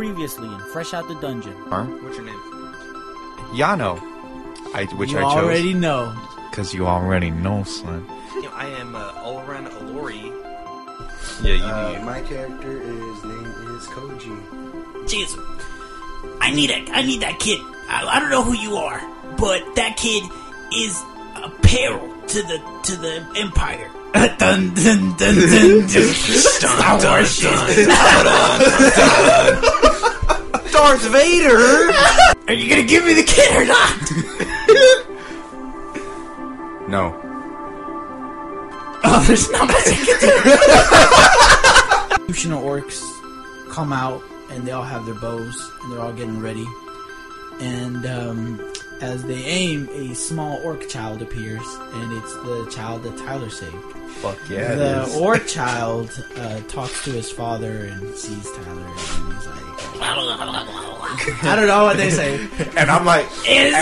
Previously in Fresh Out the Dungeon. Huh? What's your name? Yano. I, which you I chose. You already know. Because you already know, son. You know, I am uh, Olran Alori. Yeah, you Uh, my character is name is Koji. Jeez, I need a, I need that kid. I, I don't know who you are, but that kid is a peril to the to the empire. dun dun dun dun dun. Star Wars shit. Darth Vader! Are you gonna give me the kid or not? No. Oh, there's not much I can do. Fusional orcs come out and they all have their bows and they're all getting ready. And um, as they aim, a small orc child appears, and it's the child that Tyler saved. Fuck yeah. the orc child uh, talks to his father and sees Tyler, and he's like, I don't know what they say. and I'm like, It's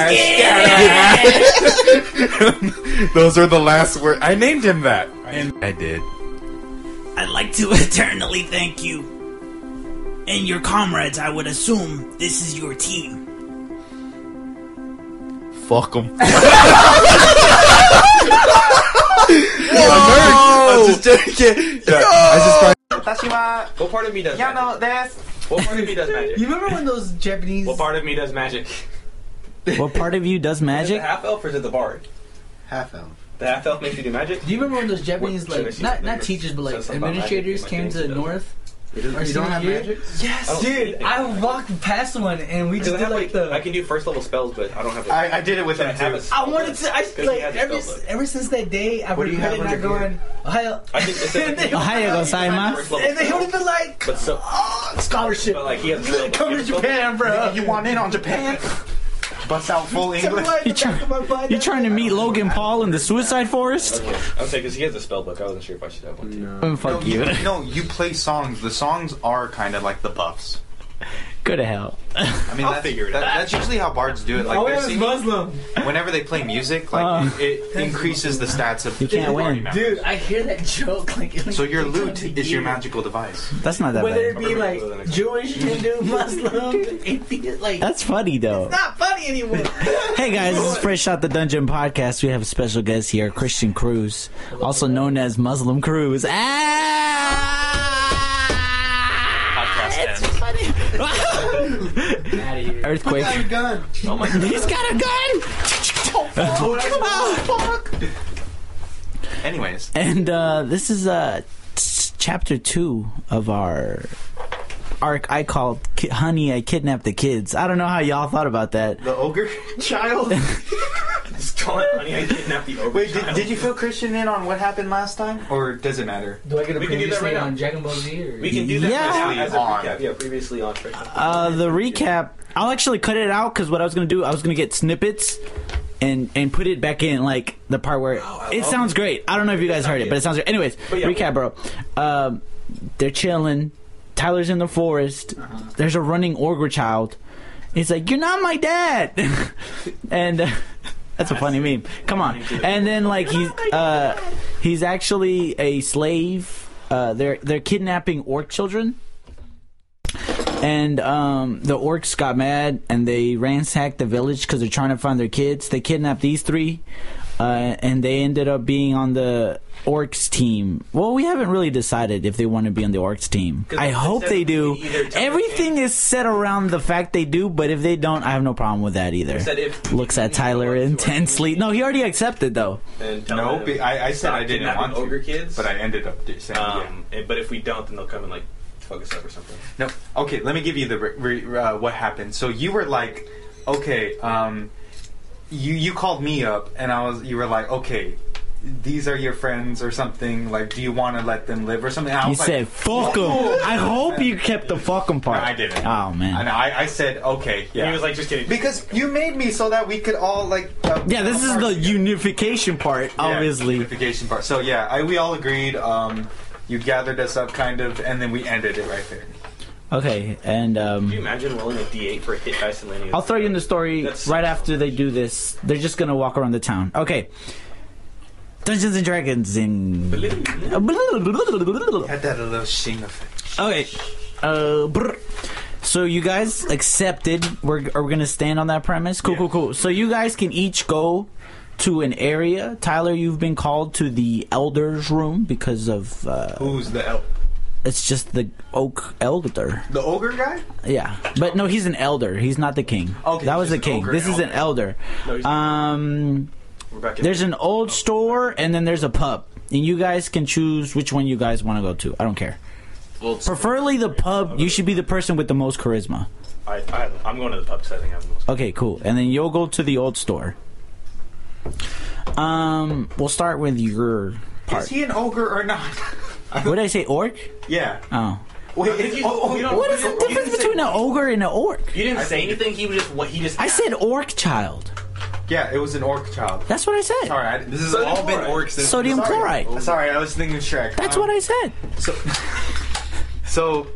those are the last words. I named him that. I did. I'd like to eternally thank you and your comrades. I would assume this is your team. Fuck him. Whoa! just joking. Yeah, I just What part of me does magic? What part of me does magic? You remember when those Japanese? What part of me does magic? What part of you does Is it magic? half elf or is it the bard? Half elf. The half elf makes you do magic? Do you remember when those Japanese What- like not not teachers but like says something about administrators magic in came to the game? north? Or You don't have year? magic? Yes, oh. Dude, I walked past one and we just did like like, the. I can do first level spells, but I don't have. A, I, I did it with him too. I wanted to. I 'cause he like has ever spell ever since that day. I What do you have regretted not going. Ohio. I think it's and Ohayo gozaimasu. First level and they would have been like, But so, oh, scholarship. but like he has a spell book. Come to has a spell book. Japan, bro. You want in on Japan? Bust out full English. You You trying to meet Logan Paul in the Suicide Forest? Okay. I was saying because he has a spell book. I wasn't sure if I should have one too. Oh, no, fuck you, you. no, you play songs. The songs are kind of like the buffs. Go to hell. I mean, I'll that's, figure it that- out. that's usually how bards do it. Like Oh, they're it was singing, Muslim. whenever they play music, like Uh. it, it increases the stats of You can't the party win. members. Dude, I hear that joke like. like So your three loot times a is your year. magical device. That's not that Whether it be like Jewish, Hindu, Muslim, atheist, like That's funny though. it's not funny anymore. Hey guys, this is Fresh Out the Dungeon podcast. We have a special guest here, Christian Cruz, also known as Muslim Cruz. Ah! It's funny. Earthquake. Got a gun. Oh my god. He's got a gun. Anyways, And uh, this is uh, t- chapter two of our arc. I called Ki- "Honey, I Kidnapped the Kids." I don't know how y'all thought about that. the ogre child. Just call it honey, I kidnapped the ogre Wait, did, child. did you fill Christian in on what happened last time, or does it matter? Do I get a We can do that previously right now. on Dragon Ball Z? Or? We can do that Yeah. right now as a On. recap. Yeah, previously on Fresh. Uh, the recap. I'll actually cut it out because what I was gonna do, I was gonna get snippets and and put it back in like the part where it sounds great. I don't know if you guys heard it, but it sounds great. Anyways, yeah. recap, bro. Um, they're chilling. Tyler's in the forest. There's a running ogre child. He's like, "You're not my dad," and. Uh, that's a funny meme. Come on. And then like he's uh he's actually a slave. Uh they're they're kidnapping orc children and um, the orcs got mad and they ransacked the village because they're trying to find their kids. They kidnapped these three, uh, and they ended up being on the orcs team. Well, we haven't really decided if they want to be on the orcs team. I hope they do. could either tell Everything is set around the fact they do, but if they don't, I have no problem with that either. Said if Looks at Tyler intensely. No, he already accepted though. No, them be- I, I said I didn't kidnapping want to, ogre kids, but I ended up saying. Um, and- but if we don't, then they'll come and like fuck us up or something. No. Okay, let me give you the re- re- uh, what happened. So you were like, okay, um, you you called me up, and I was you were like, okay, these are your friends or something. Like, do you want to let them live or something? And I You was like, said fuck them. I hope you kept the fuck him part. No, I didn't. Oh man. And I, I said, okay, yeah. He was like, just kidding. because you made me so that we could all like. Uh, Yeah, this is the together. unification part, Yeah, obviously. unification part. So yeah, I, we all agreed. Um, you gathered us up, kind of, and then we ended it right there. Okay, and Can you um, imagine rolling a d8 for a hit dice and landing? I'll throw you in the story That's- right after they do this. They're just gonna walk around the town. Okay. Dungeons and Dragons in. Had that a little shing effect. Okay. Uh, brr. So you guys accepted. We're are we gonna stand on that premise? Cool, cool, cool. So you guys can each go to an area. Tyler, you've been called to the elders' room because of uh, Who's the el- it's just the oak elder. the ogre guy? Yeah, but no, he's an elder. He's not the king. Okay, that was the king. This is an elder. Um, We're back in. there's an old store and then there's a pub, and you guys can choose which one you guys want to go to. I don't care. Preferably the pub. You should be the person with the most charisma. I, I, I'm going to the pub because I think I'm the most. Okay, cool. And then you'll go to the old store. Um, we'll start with your part. Is he an ogre or not? What did I say? Orc? yeah. Oh. Wait, Did is, you- oh, oh, you don't- What is you the don't- you difference didn't say- between an ogre and an orc? You didn't say anything. He was just what he just. I said orc child. yeah, it was an orc child. That's what I said. Sorry, I, this has all been orcs. Since, Sodium sorry. chloride. Sorry, I was thinking of Shrek. That's Um, what I said. So, so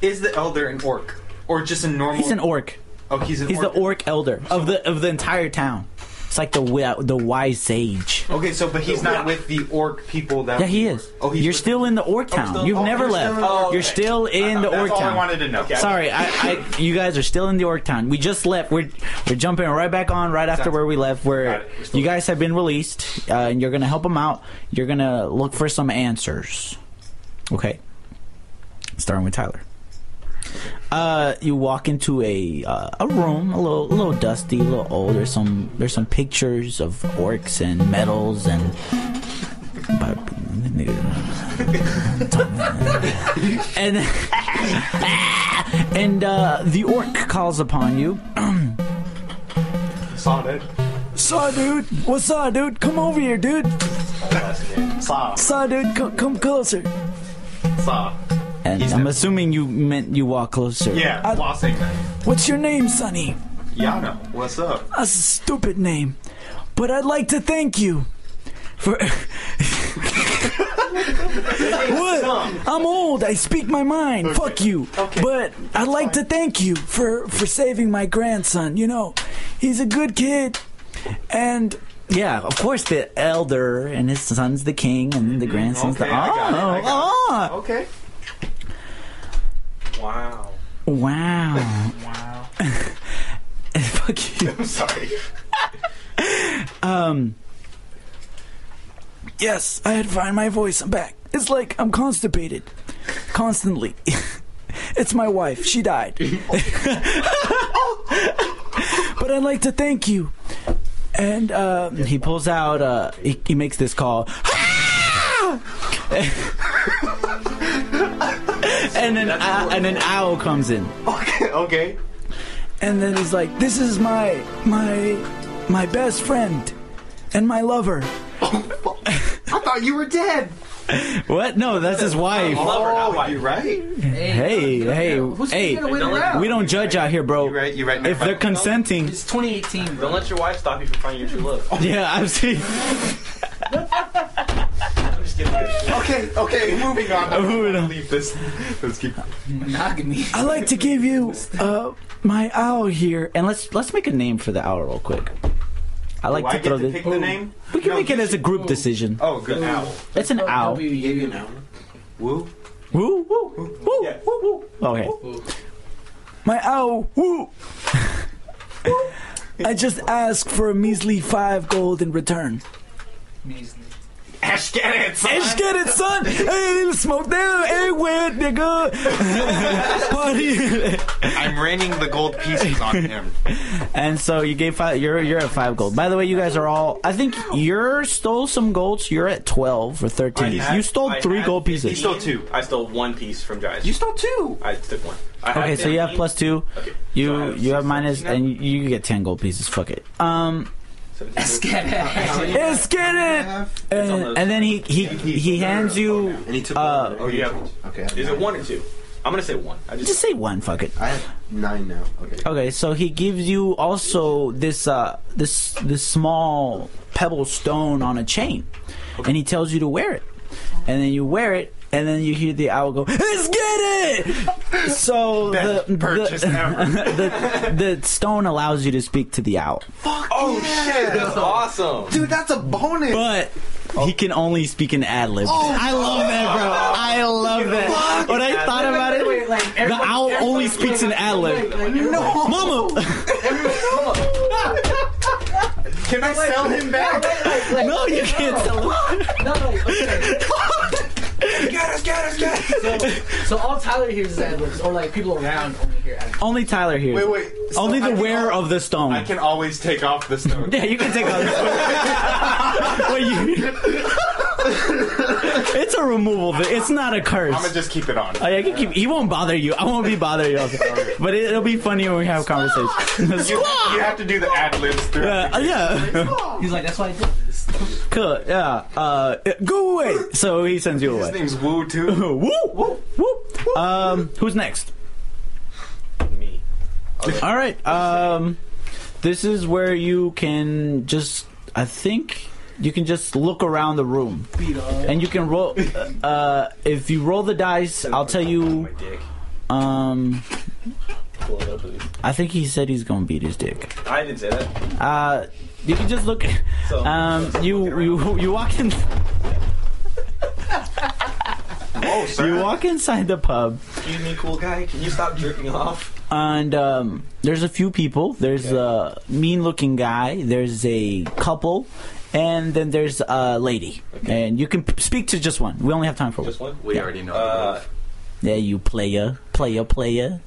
is the elder an orc or just a normal? He's an orc. Oh, he's an orc. He's orc. the orc elder of the of the entire town. It's like the wi- the wise sage. Okay, so but he's not with the orc people that. Yeah, he we is. were- Oh, he's you're with- still in the orc town. still- You've oh, never you're left. still in- oh, You're okay. still in the That's orc all town. I wanted to know. Okay. Sorry, I, I, you guys are still in the orc town. We just left. We're we're jumping right back on right after Sounds where we left. Got Where it. We're still you guys have been released, uh, and you're gonna help them out. You're gonna look for some answers. Okay. Starting with Tyler. Uh, you walk into a uh, a room, a little a little dusty, a little old. There's some there's some pictures of orcs and medals and. And and uh, the orc calls upon you. Saw that. Saw, dude. What's up, dude? Come over here, dude. Saw. Saw, dude. Come, come closer. Saw. And He's I'm the- assuming you meant you walk closer. Yeah, I- flossing. What's your name, Sonny? Yano, what's up? That's a stupid name. But I'd like to thank you for. what? I'm old. I speak my mind. Fuck you. Okay. But I'd like to thank you for for saving my grandson. You know, he's a good kid, and Yeah, of course the elder and his son's the king and the mm-hmm. grandson's Okay, the I got it, I oh, got oh. Okay. Wow. wow Wow. fuck you I'm sorry. um yes, I had to find my voice. I'm back. It's like I'm constipated, constantly. it's my wife. She died. but I'd like to thank you. And uh, he pulls out uh he, he makes this call and an owl, uh, and an owl comes in Okay. Okay. and then he's like, "This is my my my best friend and my lover." I thought you were dead. what no that's his wife oh, Lover, not Oh, wife. you're right. hey hey Who's hey gonna win don't around? we don't judge out here bro You're right. You're right. if they're consenting It's 2018. Don't let your wife stop you from finding your true love. yeah i've seen I'm just kidding. Okay. Okay. Moving on. I'm Moving on. Leave this. Let's keep. Monogamy. I like to give you uh, my owl here. and let's let's make a name for the owl real quick i like Do I to get throw to this pick the name? we can No, make it you as a should- group decision Oh, good. Owl. it's an owl W you know. Woo. woo woo woo Yeah. woo woo okay My owl. Woo. I just asked for a measly five gold in return. Measly. Ash, get it, son. Let's get it, son. Hey, smoke them. Hey, wet nigga. Party. I'm raining the gold pieces on him. And so you gave five. You're you're at five gold. By the way, you guys are all. I think you're stole some golds. You're at twelve or thirteen. Had- you stole I three had gold 15. pieces. stole two. I stole one piece from Jais. You stole two. I took one. I Okay, so you have plus two. Okay. You So have you have 16 minus, now? and you, you get ten gold pieces. Fuck it. Um, 17. Let's get it. Let's get it. And and then he he he hands you. And he took Uh. Oh, you have. Okay. Is it one or two? I'm gonna say one. I just. Just say one. Fuck it. I have nine now. Okay. Okay, so he gives you also this uh this this small pebble stone on a chain, and he tells you to wear it, and then you wear it, and then you hear the owl go, "Let's get it!" So the Best purchase the, ever. the the stone allows you to speak to the owl, Fuck! oh shit! That's awesome. Dude, that's a bonus. but he can only speak in ad libs. Oh, I love that, bro. I love that. When I thought about it, Wait, like the owl only speaks in ad lib. No. Mama, Can I sell him back? no, you can't tell him. No, okay. Get us, get us, get us. So all Tyler hears is ad libs, or like people around only hear ad libs. Only Tyler here. Wait, wait. So Only the can wearer al- of the stone. I can always take off the stone. Yeah, you can take off. Wait, you- it's a removal thing. It's not a curse. I'm gonna just keep it on. Oh, yeah, I can keep, he won't bother you. I won't be bothering you. Also. But it, it'll be funny when we have conversations. You, you have to do the ad libs through. yeah, uh, yeah. He's like, that's why I did this. Cool. Yeah. Uh, go away. So he sends you away. His name's Woo too. Woo, woo, woo. Um, who's next? Me. All right. Um, this is where you can just. I think you can just look around the room, and you can roll. Uh, if you roll the dice, I'll tell you. Um, Pull it up, please. I think he said he's gonna beat his dick. I didn't say that. Uh, you can just look. So- Um, you you you walk in. Oh. You walk inside the pub, Excuse me, cool guy. Can you stop jerking off? and um, there's a few people. There's a mean-looking guy. There's a couple, and then there's a lady. And you can p- speak to just one. We only have time for Just one. one. We already know. Uh, Yeah, you player, player, player.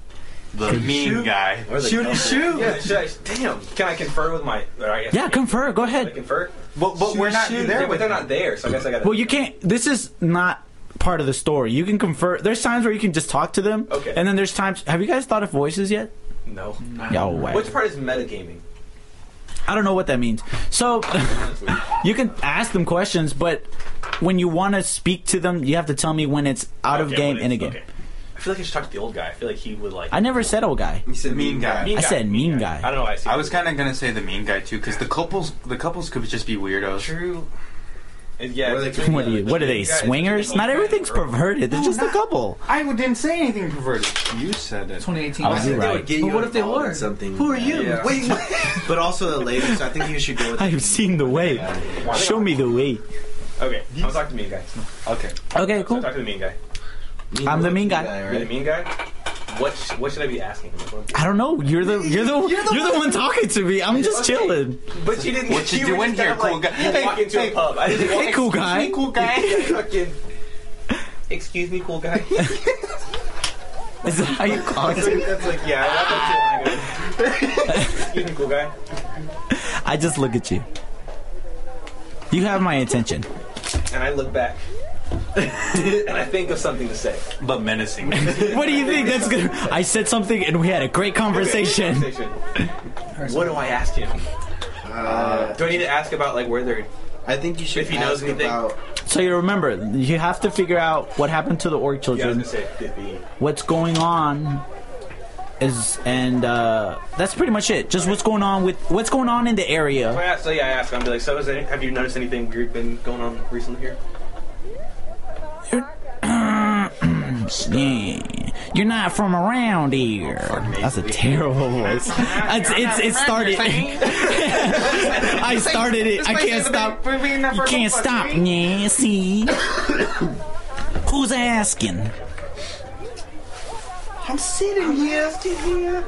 The mean guy. the Shoot number? shoot. Yeah, should I, damn. Can I confer with my? or I guess Yeah, I confer. Go Can I ahead. confer? But, but we're not Yeah, there but with they're not there, so I guess I got. Well, you can't. This is not part of the story. You can confer. There's times where you can just talk to them. Okay. And then there's times. Have you guys thought of voices yet? No. Yo, way. Which part is metagaming? I don't know what that means. So you can ask them questions, but when you want to speak to them, you have to tell me when it's out of Okay, game, what in a is- game. okay. I feel like I should talk to the old guy. I feel like he would like. I never said old guy. You said Mean guy. Mean I said mean guy. I don't know. Why I see. I was kind of gonna say the mean guy too, because the couples, the couples could just be weirdos. true. And yeah. What are they What are you? What are they? between the guys, Swingers? Not everything's guys, or- perverted. They're just a couple. I didn't say anything perverted. You said it. 2018. I I was think they right. would get But you what if they were? something. Who are you? Yeah. Wait, but also the ladies. I think you should go with. I've seen the way. Show me the way. Okay, I'll talk to the mean guy. Okay. Okay, So cool. talk to the mean guy. I'm the mean guy. You're the mean guy. What sh- What should I be asking him? I don't know. You're the you're the you're the one talking to me. I'm just Okay. chilling. But you didn't. What you were doing just here, kind of cool like, guy? You Hey, walk into hey. a pub. I didn't walk Hey, cool guy. cool guy. Yeah, fucking. Excuse me, cool guy. Is that how you call That's it? like, that's like yeah. I walk up to him and I go, Excuse me, cool guy. I just look at you. You have my attention. And I look back. And I think of something to say. But menacing. What do you think that's gonna? I said something and we had a great conversation. Conversation. What do I ask him? Uh, Do I need to ask about like where they're? I think you should If he knows anything. about. So you remember, you have to figure out what happened to the orc Yeah, I was children, gonna say what's going on, is and uh, that's pretty much it. Just what's going on with what's going on in the So, I area. ask, so yeah, I ask. I'm be like, so is there, have you noticed anything weird been going on recently here? Yeah. You're not from around here. That's a terrible voice. It's it's it started. I started it. I can't stop. You can't stop. Yeah. See. Who's asking? I'm sitting here. Sitting here.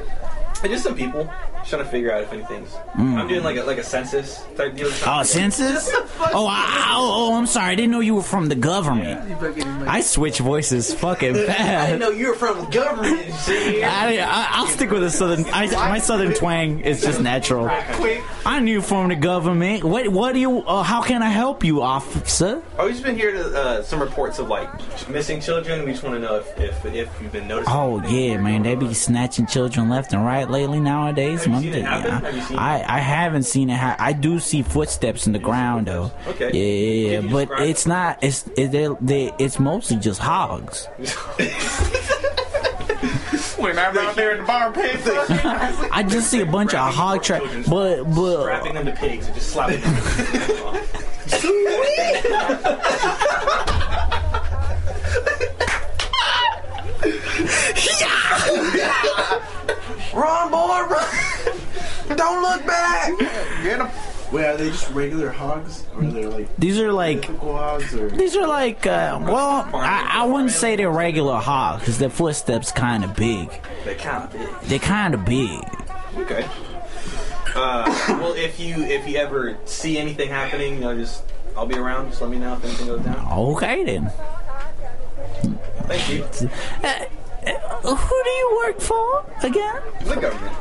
Just some people just trying to figure out if anything's. I'm doing like a like a census type deal. Oh, census? Oh, I, oh, oh, I'm sorry. I didn't know you were from the government. I switch voices fucking bad. I didn't fast. know you were from government. See? I, I, I'll stick with a southern. I, my southern twang is just natural. I knew from the government. What? What do you? Uh, how can I help you, officer? Oh, we've been here to uh, some reports of like missing children. We just want to know if if, if you've been noticing. Oh anything. yeah, man. They be snatching children left and right lately nowadays. Have you seen it Mother- happen? Have you seen? I I haven't seen it. Ha- I do see footsteps in the ground though. Okay. Yeah, yeah, you but it's not. It's it, they, they, it's mostly just hogs. when I'm out there in the bar paying for. I just see a bunch of hog tracks, but but Wrapping them to pigs and just slapping them. Run, boy, run! Don't look back. Get him. Wait, are they just regular hogs, or are they like These are like hogs, or these are like uh, well, I, I wouldn't say they're regular hogs because their footsteps kind of big. They're kind of big. They're kind of big. Okay. Uh, well, if you if you ever see anything happening, you know, just I'll be around. Just let me know if anything goes down. Okay then. Thank you. Uh, who do you work for again? The government.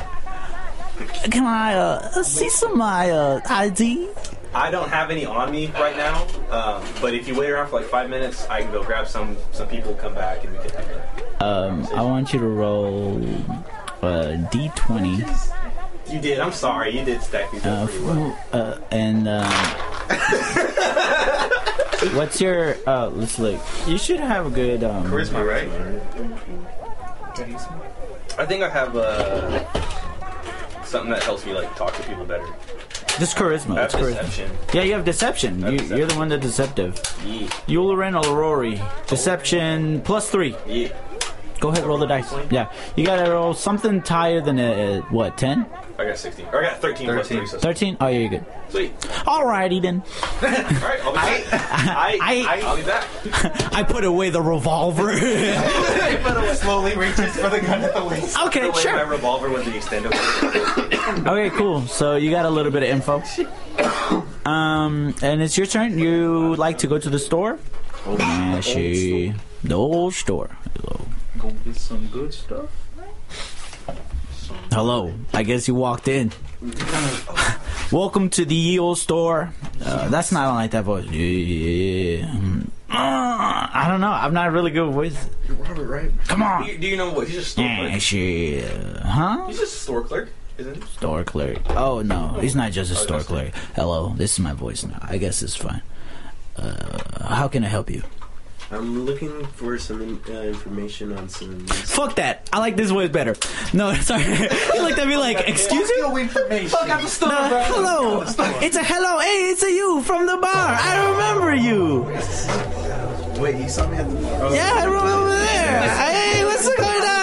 Can I uh, see some of my uh, ID? I don't have any on me right now, um, but if you wait around for like five minutes, I can go grab some some people, come back, and we can have a Um, I want you to roll uh, D20. You did. I'm sorry. You did stack these Uh, pretty well. f- uh, and um, what's your? Uh, let's look. You should have a good. Um, Charisma, right? I think I have uh, something that helps me like talk to people better. Just charisma. I have charisma. deception. Yeah, you have deception. You, deception. You're the one that's deceptive. Yeah. Yularin or Rory. Deception plus three. Yeah. Go ahead, roll the dice. Yeah, you gotta roll something higher than a, uh, what ten? I got 16. Or I got 13, plus 3. So Thirteen? Oh, yeah, you're good. sweet. Alrighty then. All right, I'll be back. I, I- I, will be back. I put away the revolver. i Slowly reaches for the gun at the waist. okay, Away My sure. revolver with the extended. Okay, cool. So you got a little bit of info. Um, and it's your turn. You like to go to the store? Yeah, she. The old store. Hello. Gonna get some good stuff. Hello. I guess you walked in. Welcome to the ye store. Uh, that's not like that voice. Yeah. Mm. Uh, I don't know. I'm not really good with voice. You're Robert, right? Come do, on. you, do you know what? He's just a store Yeah, clerk. she. Uh, huh? He's just a store clerk, isn't he? Store clerk. Oh no, he's not just a store clerk. Hello, this is my voice now. I guess it's fine. Uh, how can I help you? I'm looking for some in, uh, information on some. Fuck that. I like this voice better. No, sorry. he looked at me like, excuse me? information. Fuck out the store, Uh, hello. It's a hello. Hey, it's a you from the bar. I remember you. Wait, you saw me at the bar. Yeah, I remember over there. Hey, what's going on?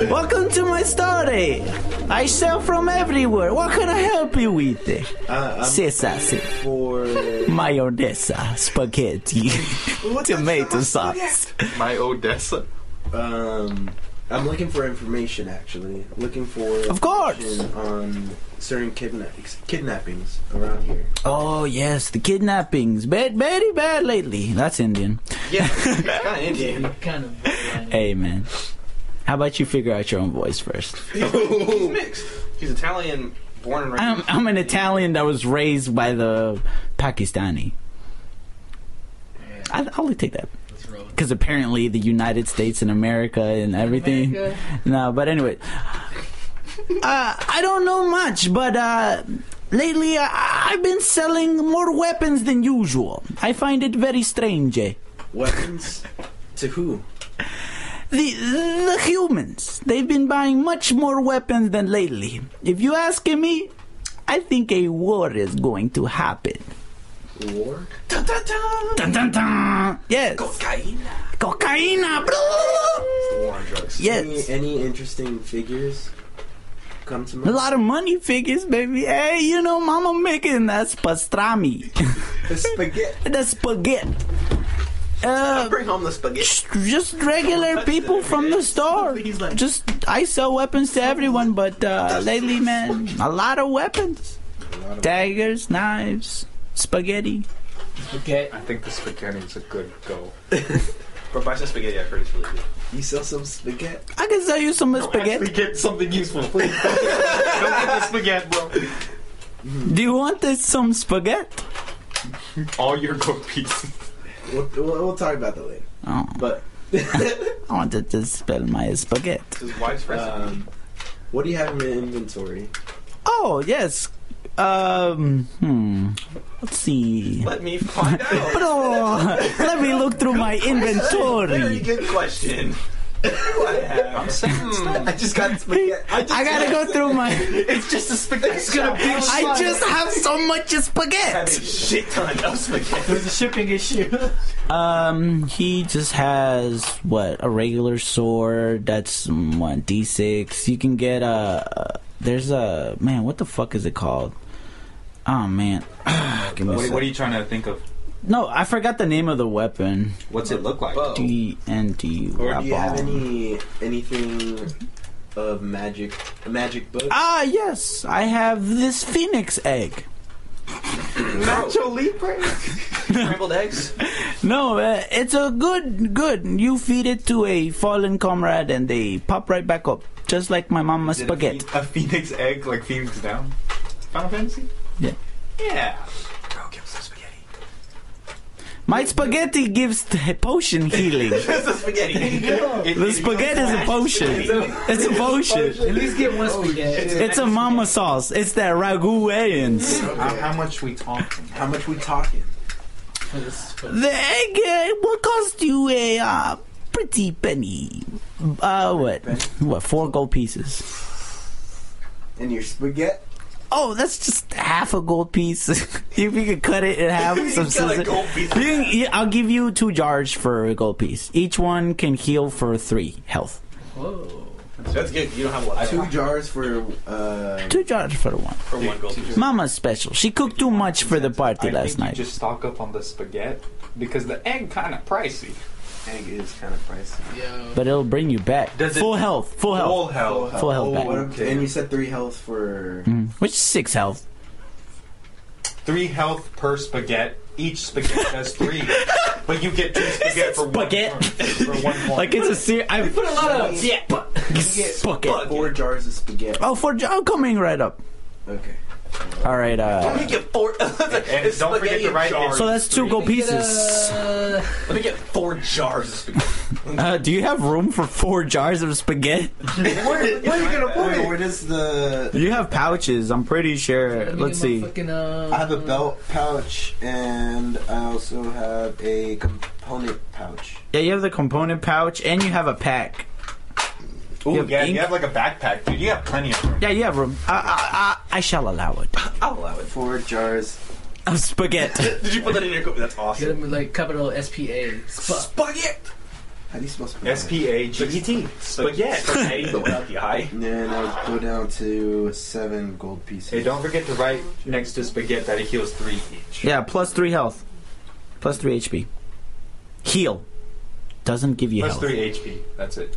Welcome to my story. I sell from everywhere. What can I help you with? Uh, I'm Cesar, si- for. mayonnaise, spaghetti, tomato sauce. My Odessa. Um, I'm looking for information. Actually, looking for. Of course. information On certain kidnappings, kidnappings around here. Oh yes, the kidnappings. Bad, very bad lately. That's Indian. Yeah, kind of Indian. Kind of. Hey man, how about you figure out your own voice first? He's mixed. He's Italian, born and raised. I'm, I'm an Italian that was raised by the Pakistani. I, I'll only take that because apparently the United States and America and everything. America. No, but anyway, uh, I don't know much, but uh, lately I, I've been selling more weapons than usual. I find it very strange. eh? Weapons to who? The, the humans, they've been buying much more weapons than lately. If you ask me, I think a war is going to happen. War? Dun dun dun! Dun dun dun! Yes. Cocaine. Cocaina, bro! War on drugs. Yes. Any, any interesting figures come to mind? A lot of money figures, baby. Hey, you know, Mama making that's pastrami. The spaghetti. the spaghetti. Uh, Bring home the spaghetti. just regular people from the store. Just I sell weapons to everyone, but uh, lately, man, a lot of weapons: daggers, knives, spaghetti. Okay. I think the spaghetti is a good go. But buy some spaghetti. I've heard it's really good. You sell some spaghetti? I can sell you some spaghetti. get something useful, please. Don't get the spaghetti, bro. Do you want this, some spaghetti? All your good pieces. We'll, we'll, we'll talk about that later. Oh, But I wanted to spell my spaghetti. It's his wife's recipe. um, what do you have in your inventory? Oh yes. Um. Hmm. Let's see. Let me find out. Bro, let me look through my inventory. Very good question. What I have? Hmm. I just got spaghetti. I just I gotta go through my. It's just a spaghetti. It's gonna be. I just have so much have a spaghetti. shit ton of spaghetti. There's a shipping issue. Um, he just has what a regular sword. That's what D six. You can get a. there's a man. What the fuck is it called? Oh man, give me a What, what are you trying to think of? No, I forgot the name of the weapon. What's it look like? Bow. D N D. Or do you have any anything of magic? A magic book? Ah, yes, I have this phoenix egg. Nacho Libre. Scrambled eggs. No, uh, it's a good, good. You feed it to a fallen comrade, and they pop right back up, just like my mama's Is it a spaghetti. phe- A phoenix egg, like phoenix down. Final Fantasy. Yeah. Yeah. Bro, give us some spaghetti. My spaghetti gives the potion healing. It's the spaghetti. It- The it- spaghetti is a potion. It's a potion. At least get one spaghetti. It's a mama sauce. It's that ragu Uh, how much we talking? How much we talking? For this, for The egg uh, will cost you a uh, pretty penny. Uh, what? What? Four gold pieces. And your spaghetti? Oh, that's just half a gold piece. if you could cut it in half, some got a scissors. gold piece. You can- I'll give you two jars for a gold piece. Each one can heal for three health. Whoa. That's good. You don't have a lot. Two jars for uh Two jars for one. for one gold piece. Mama's special. She cooked too much for the party I last think you night. just stock up on the spaghetti because the egg kind of pricey. Egg is kind of pricey. Yo. But it'll bring you back. Does it- full health. Full health. Full health. Full health back. Okay. And you said three health for Mm. Which is six health. Three health per spaghetti. Each spaghetti does three, but you get two spaghetti for one. Spaghetti. For one point. Like it's a ser- I Put a lot of yeah. You bucket. four jars of spaghetti. Oh, for I'm coming right up. Okay. All right. Let me Uh, get four. and It's don't forget spaghetti to in jars. so that's two gold pieces. Uh, Let me get four jars of spaghetti. Uh, do you have room for four jars of spaghetti? Where, where are you gonna put it? Where does the You have pouches. I'm pretty sure. let me Let's see. Fucking, uh, I have a belt pouch and I also have a component pouch. Yeah, you have the component pouch and you have a pack. Ooh, You have yeah, ink? you have like a backpack, dude. You have plenty of room. Yeah, you have room. I, I, I, I shall allow it. I'll allow it. Four jars. Of spaghetti. Did you put that in your coat? That's Get awesome. them with like capital S P A. Sp- Spaghetti. How do you spell spaghetti? S P A G E T. Spaghetti. Spaghetti, but without the I. And then I go down to seven gold pieces. Hey, don't forget to write next to spaghetti that it heals three each. yeah, plus three health. Plus three HP. Heal. Doesn't give you Plus health. three HP. That's it.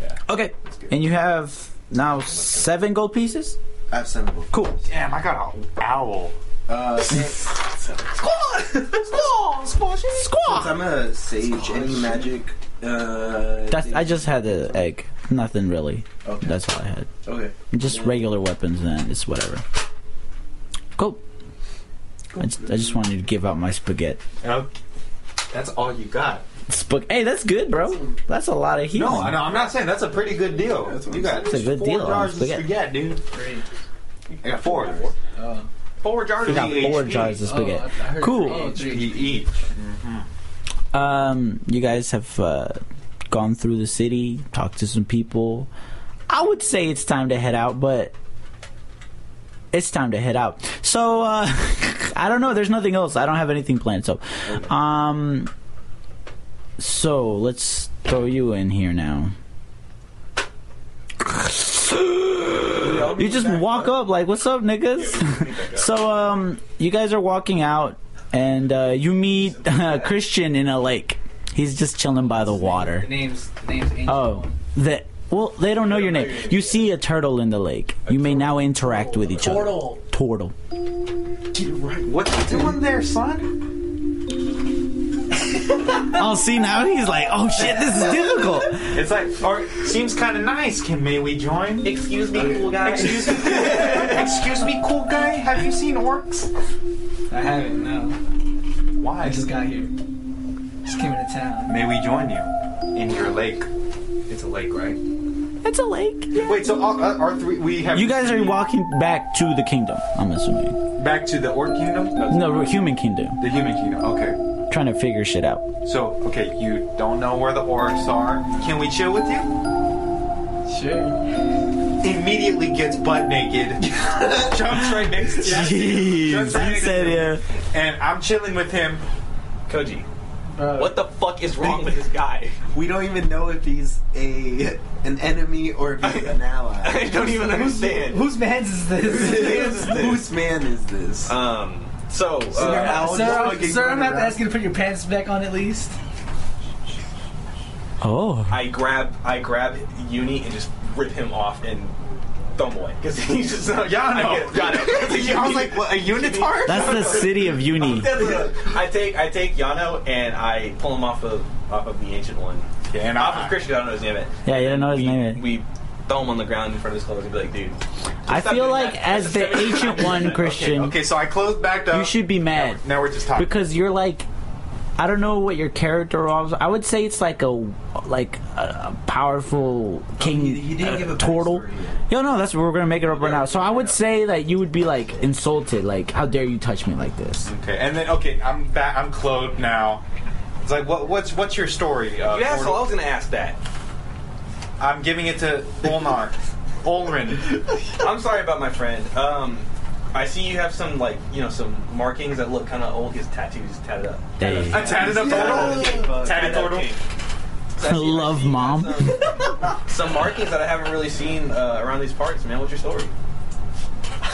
Yeah. Okay. And you have now seven gold pieces? I have seven gold. Cool. Damn, I got an owl. Uh, since, Squaw! since I'm a sage, any magic? Uh, That's, I just had the egg. Nothing really. Okay. That's all I had. okay. Just regular weapons, then it's whatever. Cool. I just, I just wanted to give out my spaghetti. Okay. That's all you got. Spag- hey, that's good, bro. That's a lot of healing. No, I know. I'm not saying that's a pretty good deal. That's what You got It's a good four deal on jars of spaghetti. spaghetti, dude. Great. I got four. Oh. Four jars You got Three four HP. jars of Oh, spaghetti. I, I heard Cool. Oh, HP three. each. Um, you guys have uh, gone through the city, talked to some people. I would say it's time to head out, but it's time to head out. So uh, I don't know. There's nothing else. I don't have anything planned. So, um, so let's throw you in here now. You just walk up like, "What's up, niggas?" so, um, you guys are walking out, and uh, you meet uh, Christian in a lake. He's just chilling by the water. The name's the name's Angel. Oh, the well, they don't know your name. You see a turtle in the lake. You may now interact with each other. Turtle. Turtle. What's he doing there, son? Oh, see now he's like, oh shit, this is difficult. It's like, or seems kind of nice. Can may we join? Excuse me, cool guy. Excuse me, excuse me, cool guy. Have you seen orcs? I haven't. No. Why? I just got here. Just came into town. May we join you in your lake? It's a lake, right? It's a lake. Wait, so our, uh, our three we have You guys are walking back to the kingdom. I'm assuming. back to the orc kingdom. No, human kingdom. the human kingdom. Okay. Trying to figure shit out. So, okay, you don't know where the orcs are. Can we chill with you? Sure. Immediately gets butt naked, jumps right next to you. Jeez, Jumps right said yeah. And I'm chilling with him. Koji, Bro, what the fuck is wrong with this guy? we don't even know if he's a an enemy or if he's an ally. I don't even understand. Whose man's is this? Whose man is this? Um. So, Sir, uh, I'll sir, just I'm- fucking sir, I'm gonna have to ask you to put your pants back on at least. Oh. I grab I grab Yuni and just rip him off and throw him away because he's just uh, Yano. I get- Yano. I was like, what, a unitar? That's the city of Uni. I take I take Yano and I pull him off of off of the ancient one. Okay, and off I- of Christian. I don't know his name. Yet. Yeah, you don't know his we, name. We throw him on the ground in front of his clothes and be like, dude. I feel like that. as the ancient one, Christian, Okay, so I closed back up. you should be mad Now we're just talking. because you're like, I don't know what your character was. I would say it's like a like a, a powerful king. he- he didn't uh, give a turtle. backstory Yo, no, that's we're gonna make it up right now. So I would say that you would be like insulted, like, how dare you touch me like this? Okay, and then okay, I'm back. I'm clothed now. It's like, what, what's what's your story? Uh, You asshole! I was gonna ask that. I'm giving it to Olnar, Olrin. I'm sorry about my friend. Um, I see you have some like you know some markings that look kind of old. His tattoos tatted up. Hey. A tatted up turtle. Tatted turtle. I love mom. Some, some markings that I haven't really seen uh, around these parts, man. What's your story?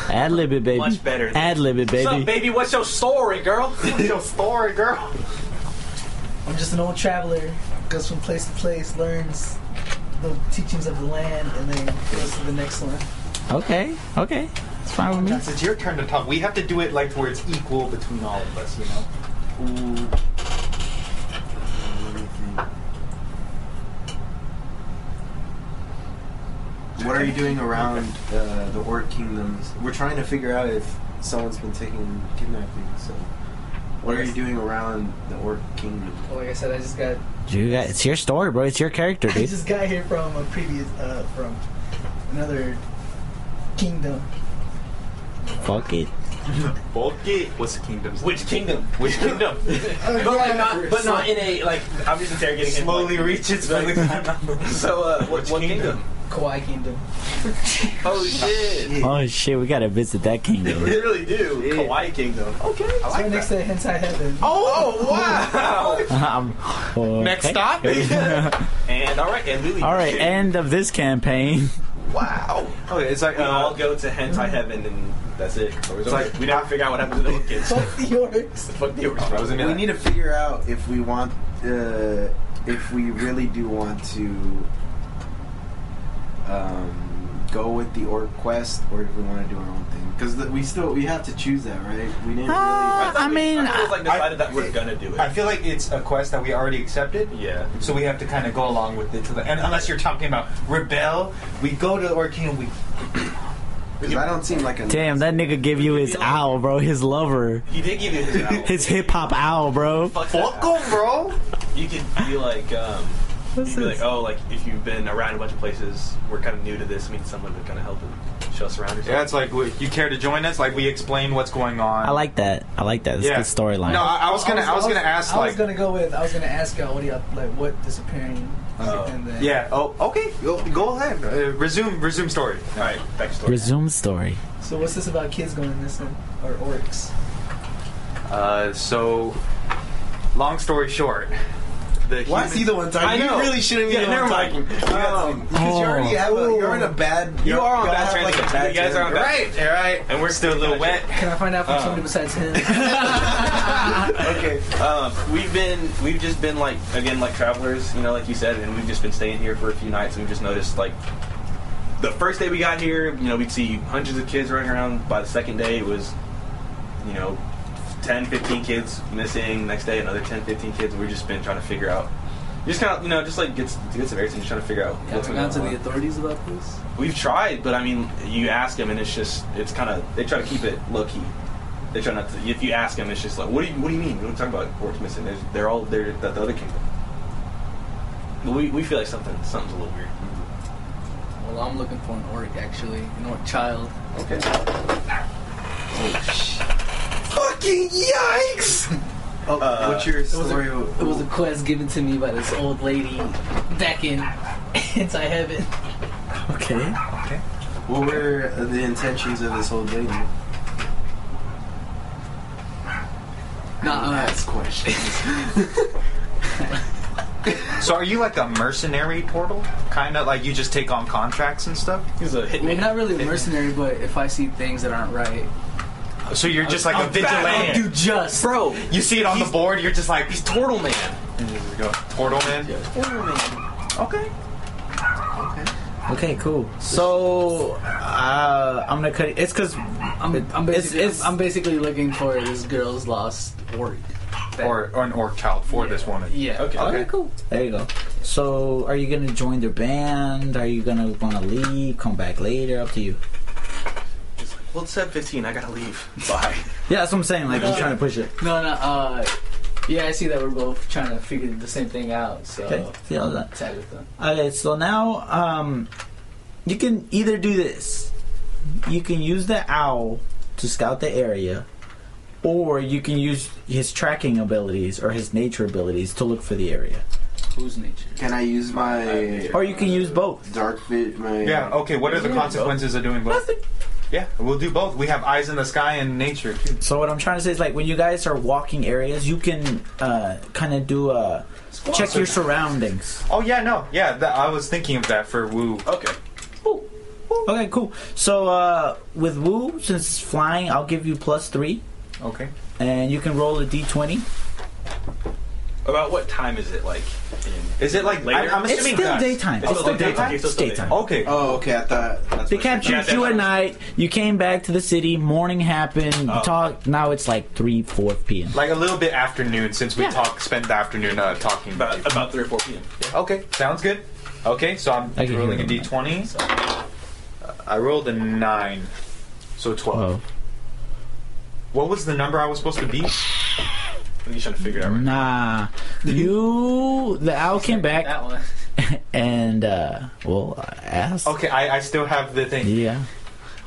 Ad lib it, baby. Much better Ad lib it, What's up, baby. baby? What's your story, girl? What's your story, girl. I'm just an old traveler, goes from place to place, learns the teachings of the land, and then goes to the next one. Okay, okay, it's fine with me. It's your turn to talk. We have to do it like where it's equal between all of us, you know. Ooh. Let me think. What are you doing around uh, the Orc kingdoms? We're trying to figure out if someone's been taking kidnapping. So, what are you doing around the Orc kingdom? Well, like I said, I just got You got, it's your story, bro. It's your character, I dude. just got here from a previous uh, from another kingdom. Fuck it. Fuck it. What's the kingdom? Which kingdom? Which kingdom? but like not, but not in a like. I'm just interrogating him. Slowly like, reaches for the number. So, uh, what, what kingdom? Kawaii Kingdom. Oh shit! Oh shit, we gotta visit that kingdom. They really do. Kawaii Kingdom. Okay. It's right next to Hentai Heaven. Oh, wow! Um, okay. Next stop. and all right, and Lily. All right, end of this campaign. wow. Okay, it's like We all uh, go to hentai heaven, and that's it. So it's like- like we never figure out what happened to the kids. Fuck the orcs. Fuck the I was in orcs. We need to figure out if we want, uh, if we really do want to um, go with the Orc quest, or if we want to do our own thing. Because we still we have to choose that, right? We didn't really. Uh, I mean, I thought it was like I- decided that we're gonna do it. I feel like it's a quest that we already accepted. yeah. So we have to kind of go along with it to the and unless you're talking about rebel, we go to Orc Kingdom. We Because I don't seem like a. Damn, that nigga give you his owl, bro. His lover. He did give you his owl. His hip hop owl, bro. Fuck that fuck 'em, bro. You could be like, um, you could be like, oh, like if you've been around a bunch of places, we're kind of new to this. We need someone to kind of help and show us around. Or something. Yeah, it's like w- you care to join us? Like we explain what's going on. I like that. I like that. It's Yeah. a good storyline. No, I, I was gonna. I was, gonna ask I was like. gonna go with. I was gonna ask y'all what do y'all like? What disappearing? Oh. and then, Yeah. Oh, okay. Go, go ahead. Uh, resume. Resume story. All right, back to story. Resume story. So what's this about kids going missing or orcs? Uh, so, long story short, the Why is he the one talking? I know. You really shouldn't be Yeah, the one never talking. mind. Because you already have a, you're in a bad. You are on y'all bad have, terms. like a You guys are on bad- right. All right. And we're still a little wet. Can I find out from Um, somebody besides him? Okay. Um, we've been, we've just been like, again, like travelers, you know, like you said, and we've just been staying here for a few nights, and we've just noticed like. The first day we got here, you know, we'd see hundreds of kids running around. By the second day, it was, you know, 10, 15 kids missing. Next day, another 10, 15 kids. We've just been trying to figure out. Just kind of, you know, just like gets gets of everything, just trying to figure out what's going gone to the authorities about this? We've tried, but I mean, you ask them, and it's just, it's kind of, they try to keep it low key. They try not to. If you ask them, it's just like, what do you, what do you mean? We don't talk about orcs missing. There's, they're all they're at the other kingdom. But we, we feel like something, something's a little weird. Mm-hmm. Well, I'm looking for an orc, actually. An orc child. Okay. Oh, Fucking yikes! Oh, Uh, what's your It was, a, it was a quest given to me by this old lady back in Hentai Heaven. Okay. Okay. What were the intentions of this old lady? Not uh, Ask questions. So are you like a mercenary portal? Kind of like you just take on contracts and stuff? He's a I hitman. mean, not really a mercenary, but if I see things that aren't right, So you're just like I'll a vigilante. I'll do just. Bro, You see it on the board, you're just like, he's Turtle Man. and you just go, Portal Man? Okay. Okay, cool. So uh, I'm gonna cut it. It's because I'm, I'm, it's- basically, it's- I'm basically looking for this girl's lost orc. That- Or, or an orc child for this woman. yeah. Okay. okay, cool. There you go. So are you gonna join their band? Are you gonna want to leave? Come back later? Up to you. He's like, well, it's 7:15. I gotta leave. Bye. Yeah, that's what I'm saying. Like, I'm trying to push it. No, no. Uh, yeah, I see that we're both trying to figure the same thing out. So Okay. See how that. tag. Okay, so now um, you can either do this. You can use the owl to scout the area, or you can use his tracking abilities or his nature abilities to look for the area. Who's nature? Can I use my Or you can use both. dark fit? My Yeah, okay, what are the consequences of doing both? Yeah, we'll do both. We have eyes in the sky and nature, too. So what I'm trying to say is like when you guys are walking areas, you can uh, kind of do a check your surroundings. Oh, yeah, no. Yeah, that, I was thinking of that for Woo. Okay. Okay, cool. So uh, with Wu, since it's flying, I'll give you plus three, Okay. and you can roll a d20. About what time is it? Like, in, Is it like, later? I, I'm It's assuming still dusk. daytime. It's It's still still daytime. daytime. Okay, so It's still daytime. Okay. Oh, okay. I thought that's They what- captured Yeah, you that's- at night. You came back to the city. Morning happened. You Oh. talked. Now it's like three, four p.m. Like a little bit afternoon since we Yeah. talk, spent the afternoon uh, talking. about about 3 or 4 p.m. Okay, sounds good. Okay, so I'm I can rolling a hear d20. Uh, I rolled a 9. So 12. Oh, What was the number I was supposed to beat? I'm just trying to figure it out right nah. You, the owl came back That one. and uh, well, ask. Okay, I, I still have the thing. Yeah.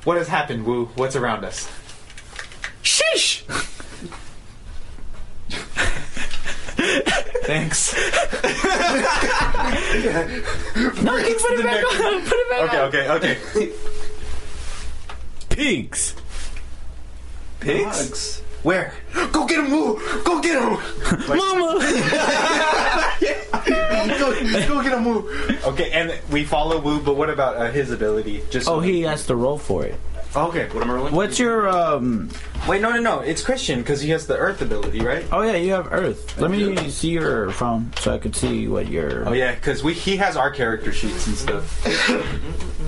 What has happened, Woo? What's around us? Sheesh. Thanks. No, you put it back on. Put it back Okay, on. okay, okay. Pigs. Pigs? Where? Go get him, Woo! Go get him! Mama. go, go get him, Woo! Okay, and we follow Woo, but what about uh, his ability? Just Oh, he has to roll for it. Okay. What am I rolling? What's your um? Wait, no, no, no. It's Christian because he has the Earth ability, right? Oh yeah, you have Earth. Let me see your phone so I could see what your. Oh yeah, because we he has our character sheets and stuff.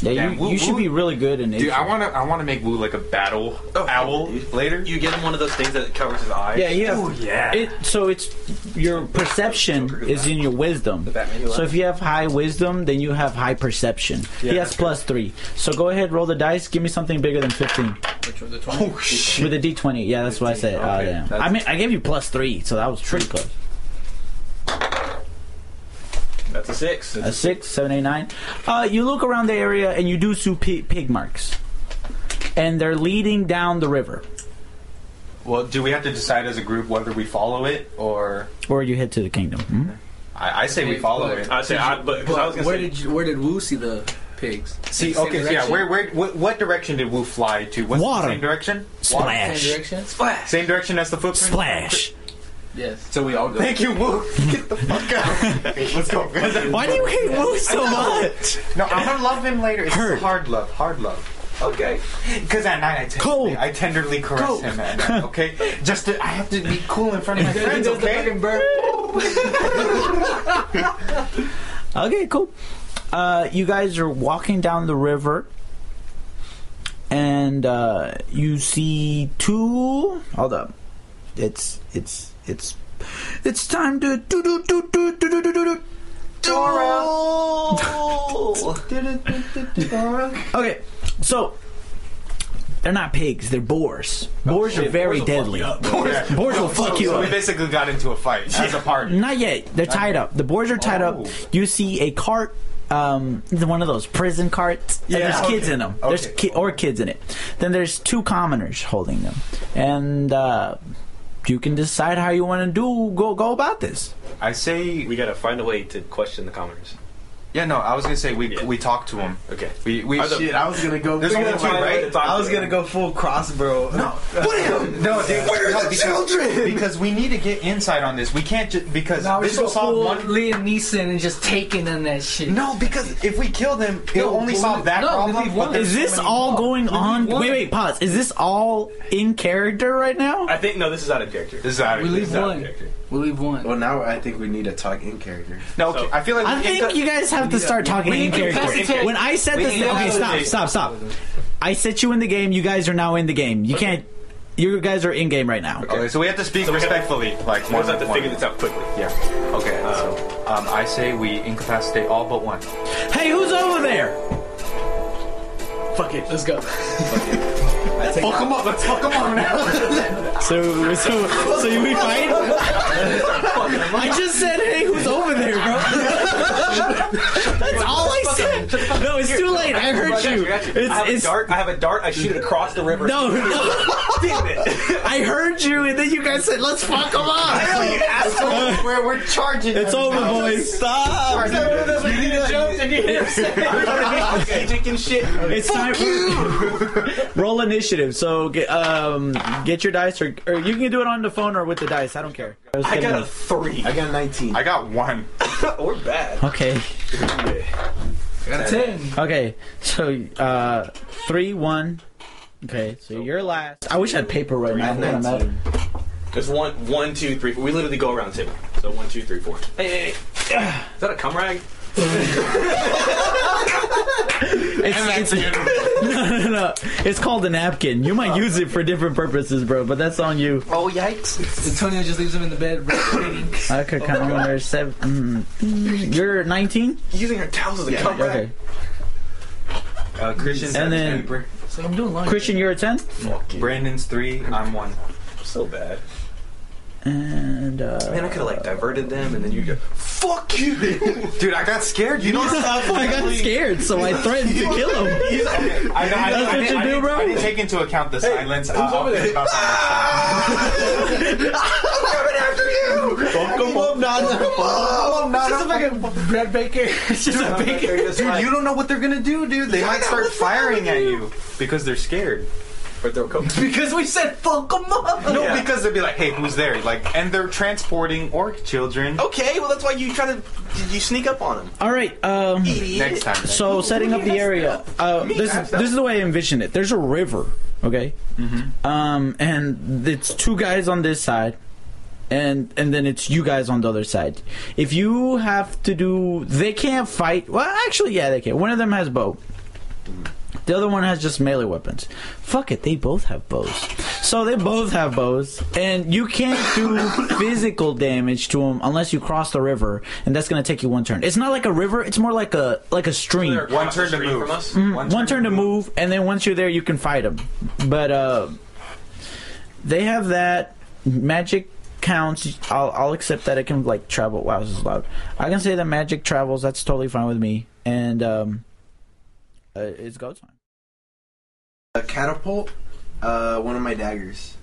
Yeah, Yeah, you, Wu- you should Wu- be really good in nature. Dude, I want to I want to make Wu like a battle Oh, owl dude. later. You get him one of those things that covers his eyes. Yeah, you have. Oh, yeah. It, so it's your perception is in your wisdom. Batman So if you have high wisdom, then you have high perception. Yeah, he has that's plus three. So go ahead, roll the dice. Give me something bigger than fifteen Which was the 20? Oh shit! with a D twenty. Yeah, that's what I said. Oh Okay, uh, yeah. that's- I mean, I gave you plus three, so that was pretty close. That's a six. A six, seven, eight, nine. Uh, you look around the area and you do see pi- pig marks, and they're leading down the river, Well, do we have to decide as a group whether we follow it or or you head to the kingdom. Hmm? I, I say we follow it. I say, I, but because I was But gonna where say, did you, where did Wu see the pigs? See, Same okay, so yeah. direction? Where, where, what, what direction did Woo fly to? What's Water. the same direction? Splash. Same direction? splash. Same direction as the footprint. Splash. Yes. So we all go. Thank you, Woo. Get the fuck out. Let's go. Why do you hate Wu so much? No, I'm gonna love him later. It's Hurt. hard love, hard love. Okay. Because at night I tenderly, Cold. I tenderly caress Cold. him at night. Okay, just to, I have to be cool in front of my friends. Okay. Okay, cool. Uh, you guys are walking down the river, and uh, you see two. Hold up. It's it's it's it's time to do do do do do do do do do. Okay, so they're not pigs; they're boars. Boars are shit, very boars will fuck deadly. you up. Yeah. Boars will fuck you up. So we up. basically got into a fight as a party. Not yet. They're tied up. The boards are tied Oh. up. You see a cart, um, one of those prison carts, and Yeah, there's kids okay. in them. There's Okay. ki- or kids in it. Then there's two commoners holding them, and uh, you can decide how you want to do go go about this. I say We gotta find a way to question the commoners. Yeah, no, I was gonna say we Yeah. we talked to him. Okay. We we Shit, I was gonna go. There's full- only two, right? I was gonna go full crossbow. No, no, dude, Where are no, the because, children? Because we need to get insight on this. We can't just because Now we this should will go solve full one. Liam Neeson and just taking on that shit. No, because if we kill them, it'll No, only we'll- solve that no, problem. we'll but one. there's Is so this many- all going on? one. Wait, wait, pause. Is this all in character right now? I think no, this is out of character. This is out of We this is out of one. character. We'll leave one. Well, now I think we need to talk in character. No, So- I feel like I we think you guys have to start talking in character. facilitate- When I said we this, okay, stop, facilitate. stop, stop. I set you in the game. You guys are now in the game. You can't. You guys are in game right now. Okay, so we have to speak So we gotta- respectfully, like We one. just have to one. figure this out quickly. Yeah. Okay. so um, I say we incapacitate all but one. Hey, who's over there? Fuck it, let's go. Fuck them up. Let's fuck them up now. So, so, so you we fight? I just said, hey, who's over there, bro? That's all I said. No, it's too late. I heard you. I have a It's, it's dart. I have a dart. I shoot it across the river. no, no. damn it! I heard you, and then you guys said, let's fuck them up. we're, we're charging. It's them. over, boys. Stop. Strategic and shit. It's time for roll initiative. So get um get your dice, or, or you can do it on the phone or with the dice. I don't care. was I kidding. got a three. I got a 19. I got one. We're bad. okay. Got a Ten. Okay. So uh three one. Okay. So you're last. I wish I had paper right now. had What am I- 19. There's one, one, two, three, four. We literally go around the table. So one, two, three, four. Hey, hey, hey. Is that a cum rag? It's, it's, no, no, no. It's called a napkin. You might use it for different purposes, bro. But that's on you. Oh yikes! Antonio just leaves him in the bed. I could count on there. Seven. Mm, mm, you're 19. Using her towels as a cum rag. Okay. Uh, Christian's And then- 10. So I'm doing laundry. Christian, you're a 10. Brandon's three. I'm one. So bad. And uh, Man, I could have like diverted them, and then you go, "Fuck you." Dude, I got scared. You don't stop. I got scared, so I threatened to kill him. I, know, I, That's I, what didn't- you I do, didn't- bro? I didn't take into account the silence. Who's I'll, I'll over think there? about that next time. It's just a fucking bread baker. It's just a baker. Dude, you don't know what they're gonna do, dude. They might start firing at you because they're scared. Or throw coke. Because we said fuck them up. No, Yeah. because they'll be like, "Hey, who's there?" Like, and they're transporting orc children. Okay, well that's why you try to you sneak up on them. All right. Um, Next time. next so setting up the area. Uh, this is this is the way I envision it. There's a river. Okay. Um, and it's two guys on this side. And and then it's you guys on the other side. If you have to do, they can't fight. Well, actually, yeah, they can. One of them has bow. The other one has just melee weapons. Fuck it, they both have bows. So they both have bows, and you can't do physical damage to them unless you cross the river, and that's gonna take you one turn. It's not like a river; it's more like a like a stream. They're One turn the to move. from us. Mm, one, turn to move, and then once you're there, you can fight them. But uh, they have that magic counts. I'll I'll accept that it can like travel. Wow, this is loud. I can say that magic travels. That's totally fine with me. And um, uh, it's go time. A catapult, uh, one of my daggers.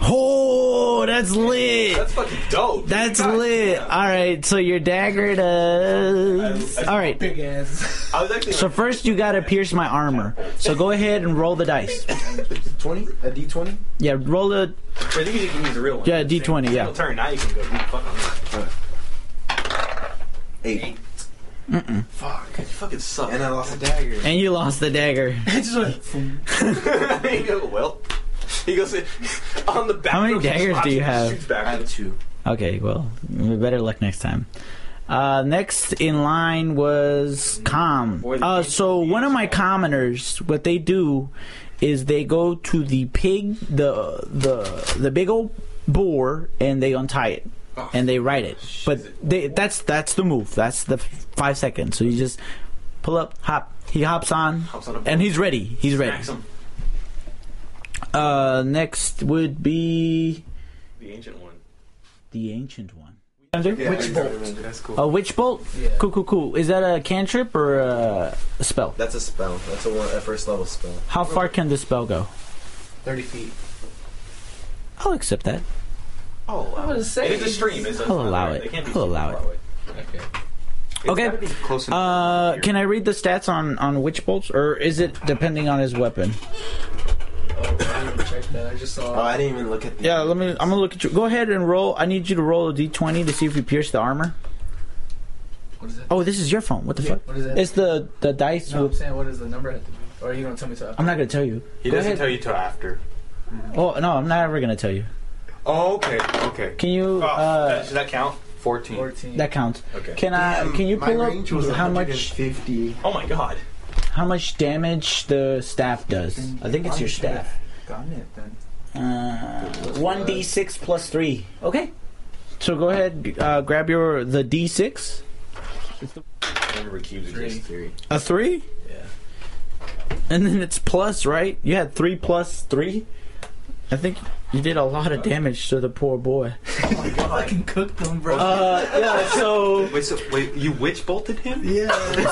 Oh, that's lit. That's fucking dope. That's God lit. damn. All right, so your dagger does. I- I- All right. Big ass. I was actually. So first you gotta pierce my armor. So go ahead and roll the dice. 20? A d20? Yeah, roll the. I think you can use the real one. Yeah, D20, yeah. Single turn. Now you can go. Fuck on Eight. That. You fucking suck. And I lost the dagger. And you lost the dagger. It just went. he goes, well. He goes on the back. How many of daggers do you have? back. I have two. Okay, well, better luck next time. Uh, next in line was Com. Uh, so one of my commoners, what they do is they go to the pig, the the the big old boar, and they untie it and they write it. But they, that's that's the move. That's the five seconds. So you just pull up, hop. He hops on, Hops on a and he's ready. He's ready. Uh, next would be The ancient one. the ancient one. Which That's cool. A witch bolt? Yeah. Cool, cool, cool. Is that a cantrip or a, a spell? That's a spell. That's a, one, a first level spell. How far can the spell go? 30 feet. I'll accept that. Oh, I was It saying. is a stream. It's I'll allow it. They can't be I'll allow it. Okay. It's Okay. Close. Uh, can I read the stats on on witch bolts, or is it depending on his weapon? Oh, I didn't even check that. I just saw. Oh, I didn't even look at the. Yeah, let me. I'm gonna look at you. Go ahead and roll. I need you to roll a d20 to see if you pierce the armor. what is it? Oh, this is your phone. What the fuck? What is it? It's the the dice. no, I'm saying what does the number have to be? Or you don't tell me to. I'm not gonna tell you. he go doesn't ahead. tell you till after. Oh no, I'm not ever gonna tell you. Oh, okay, okay. Can you? Oh, Uh, should that count? 14. 14. that counts. Okay. Can I? Can you My pull range was up how much? 50. Oh my god. How much damage the staff does? I think it's your staff. Gotten it then. Uh, one d six plus three. Okay. So go ahead, uh, grab your the d six. Remember cubes Three. exist. Three. A three, Yeah. and then it's plus, right? You had three plus three. I think you did a lot of damage to the poor boy. I fucking cooked them, bro. Uh, yeah. So, Wait, so wait, you witch bolted him? yeah.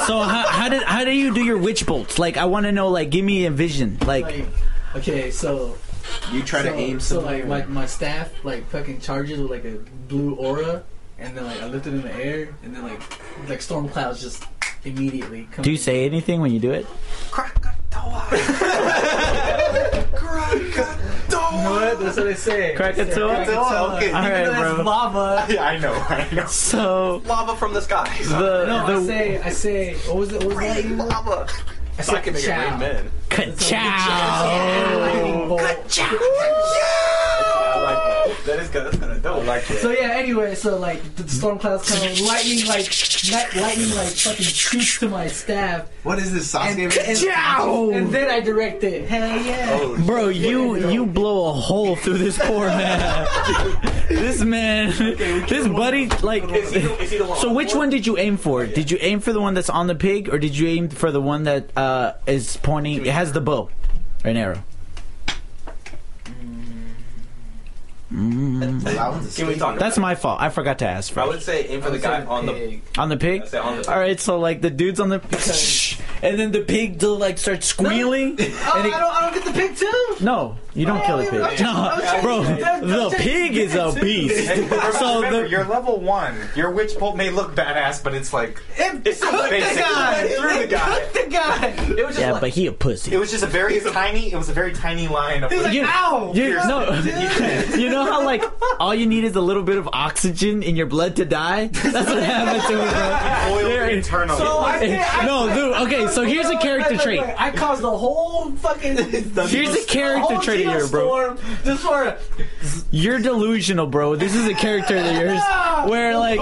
so how, how did how do you do your witch bolts? Like, I want to know. Like, give me a vision. Like, Like, okay, so You try so, to aim so like my, my staff like fucking charges with like a blue aura, and then like I lift it in the air, and then like like storm clouds just immediately come. do you say anything when you do it? You know what? That's what they say. Krakatoa? Krakatoa. Okay. All right, Even though bro. that's lava. Yeah, I know, I know. So Lava from the skies. the No, I say, I say, what was it? What was that? lava. I So I said can make it chow. rain men. ka-chow. Lightning oh. bolt. I like that. That is good. That's kind of dope. I like So yeah, anyway, so like the storm clouds come, lightning like light- lightning like fucking shoots to my staff, what is this and, Sasuke? and, and then I direct it. Hell yeah! Bro, you you blow a hole through this poor man. this man, this buddy, like. Is he, the- is he? So which one did you aim for? Did you aim for the one that's on the pig, or did you aim for the one that uh, is pointing? It has the bow, or an arrow. Mm. Can we talk? That's my fault. I forgot to ask. I First. would say aim for the guy on the. pig. On the pig. I say on the. All right, so like the dude's on the, pig and then the pig do like starts squealing. Oh, and it- I don't, I don't get the pig too. no, you don't kill the pig. No, bro, the pig is a beast. So Remember, the you're level one. Your witch bolt may look badass, but it's like It's so Cook the basic. guy. Through the guy. Cook the guy. It was just yeah, like, but he a pussy. it was just a very tiny. It was a very tiny line of. He's like, You- ow! You, no, you know how like all you need is a little bit of oxygen in your blood to die. That's what happened to me, bro. oiled There- internally. So I I, No, dude. Okay, so here's a character Wait, wait, trait. I caused the whole fucking. Here's a character whole trait here, bro. Just for You're delusional, bro. This is a character of yours where like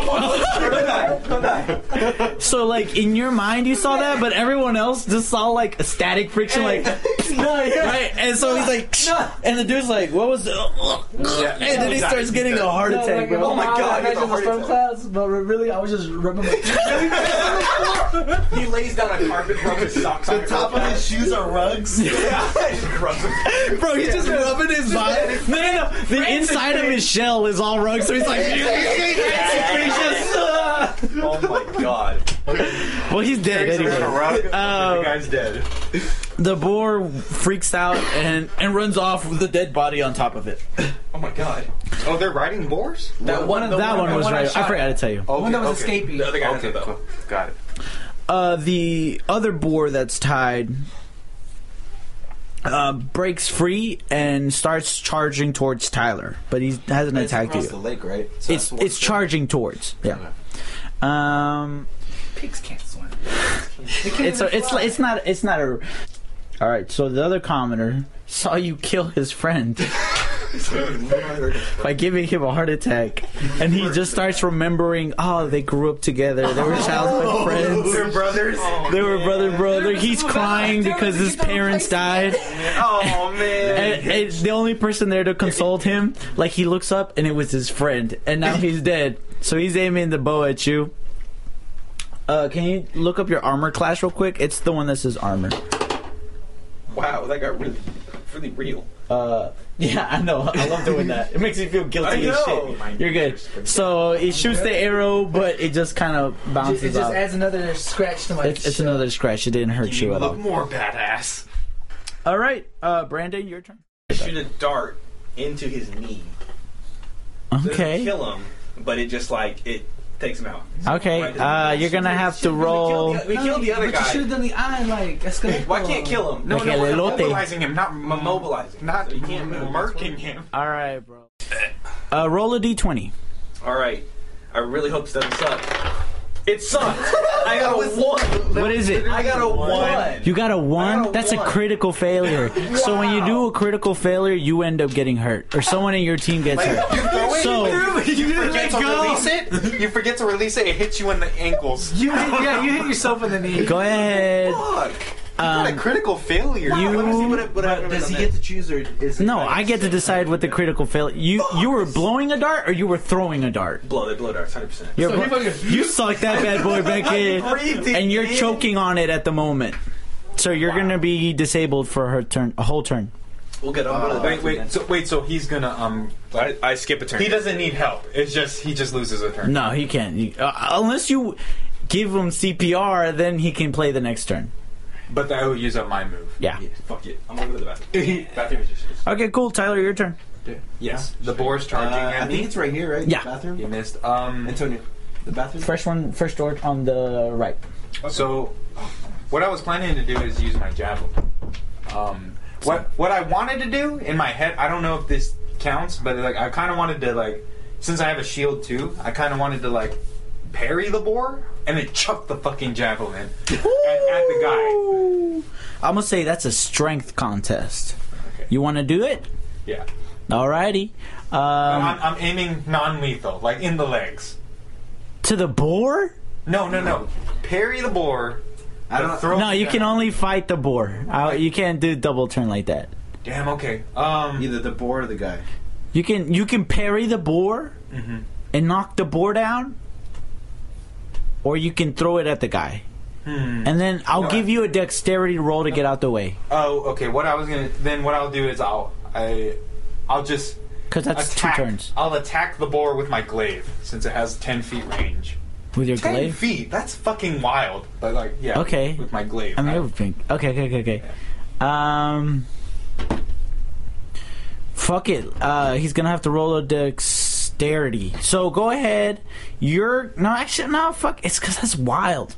so like in your mind you saw that, but everyone else just saw like a static friction, like right. And so he's like, and the dude's like, "What was?" The, and then he starts getting a heart attack, bro. Oh my God, I he gets a imagine the heart storm clouds, but really, I was just rubbing my. he lays down a carpet, rubs his socks on The top of his shoes are rugs. Yeah, just rubs them. Bro, he's just rubbing his body. No, no, no. The inside of his shell is all rugged, so he's like, he's just, uh, Oh my god. well, he's dead Carries around a anyway. rug. Uh, the guy's dead. The boar freaks out and and runs off with the dead body on top of it. Oh my god. Oh, they're riding boars. That one. The that one was one I right. I shot forgot to tell you. Okay, one that was okay. escaping. The other guy Okay, though. cool. got it. Uh, the other boar that's tied uh, breaks free and starts charging towards Tyler, but he hasn't It's attacked across you. the lake, right? So It's that's it's step. charging towards. Yeah. Um. Pigs can't swim. It's a, it's it's not it's not a. All right. So the other commoner saw you kill his friend by giving him a heart attack, and he just starts remembering. Oh, they grew up together. They were childhood friends. They're brothers. They were brother brother. He's crying because his parents died. Oh man. And, and the only person there to console him, like he looks up and it was his friend, and now he's dead. So he's aiming the bow at you. Uh, can you look up your armor class real quick? It's the one that says armor. Wow, that got really, really real. Uh, yeah, I know. I love doing that. It makes me feel guilty I as know. shit. You're good. So he shoots the arrow, but it just kind of bounces. It just off. adds another scratch to my. It's, it's another scratch. It didn't hurt you You at look more badass. All right, uh, Brandon, your turn. Shoot a dart into his knee. Doesn't Okay. kill him, but it just like it takes him out. Okay, Right. uh, you're gonna have to roll. We killed the, we killed the other but you should guy. have done the eye like Escalante. Why can't kill him? No, Like no, a we're elote. mobilizing him, not I'm immobilizing. not So he can't move. murking him. All right, bro. Uh, roll a d20. All right. I really hope this doesn't suck. It sucked. I got a one. What is it? I got a one. You got a one? got a That's a critical failure. So when you do a critical failure, you end up getting hurt, or someone in your team gets hurt. So you forget to release it. You forget to release it. It hits you in the ankles. You hit, yeah, you hit yourself in the knee. go ahead. Fuck. What a Um, critical failure. You- Let me see what, what But happened does he get to choose, or is it no, I get to decide what the critical failure. You you were blowing a dart, or you were throwing a dart. blow? They blow darts, hundred percent. You're So blo- fucking- you suck that bad boy back in, and you're in. choking on it at the moment. So you're gonna be disabled for her turn, a whole turn. We'll get. I'll go to the Wait, wait. So wait. So he's gonna um. I, I skip a turn. He doesn't need help. It's just he just loses a turn. No, he can't. He- uh, unless you give him CPR, then he can play the next turn. But that will use up my move. Yeah. Fuck it. I'm gonna go to the bathroom. bathroom is just. Okay, cool. Tyler, your turn. Yes. The boar's charging Uh, I at think me. it's right here, right? Yeah. The bathroom. He missed. Um. Antonio, the bathroom. First one, first door on the right. So, what I was planning to do is use my javelin. Um, what what I wanted to do in my head, I don't know if this counts, but like I kind of wanted to like, since I have a shield too, I kind of wanted to like parry the boar and then chuck the fucking javelin at, at the guy. I'm gonna say that's a strength contest. Okay. You want to do it? Yeah, Alrighty. But Um, I'm, I'm aiming non-lethal, like in the legs. to the boar? No, no, no. Parry the boar. I don't- throw No, you can only fight the boar. Uh, you can't do double turn like that. Damn. Okay. Um. Either the boar or the guy. You can you can parry the boar mhm. and knock the boar down, or you can throw it at the guy. Hmm. And then I'll No, give you a dexterity roll to get out the way, Oh, okay. What I was gonna then what I'll do is I'll I I'll just because that's attack. two turns I'll attack the boar with my glaive since it has ten feet range. with your Ten glaive. feet? That's fucking wild. But like, yeah. Okay. With my glaive. I mean, I- everything. Okay, okay, okay, okay. Um, fuck it. Uh, he's gonna have to roll a dexterity. So go ahead. You're no, actually, no. Fuck. It's because that's wild.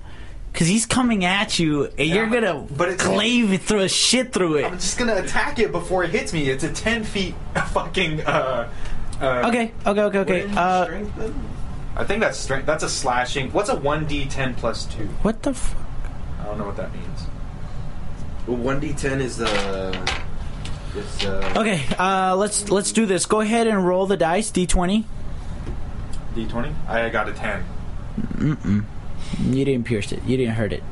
Because he's coming at you, and you're gonna but it's- glaive it through a shit through it. I'm just gonna attack it before it hits me. It's a ten feet fucking. Uh, uh, Okay, okay, okay, okay. Uh, Strength. I think that's strength. That's a slashing. What's a one d ten plus two? what the? fuck? I don't know what that means. Well, one d ten is uh, is uh. okay, uh, let's let's do this. Go ahead and roll the dice. D twenty. D twenty. I got a ten. Mm-mm. You didn't pierce it. You didn't hurt it.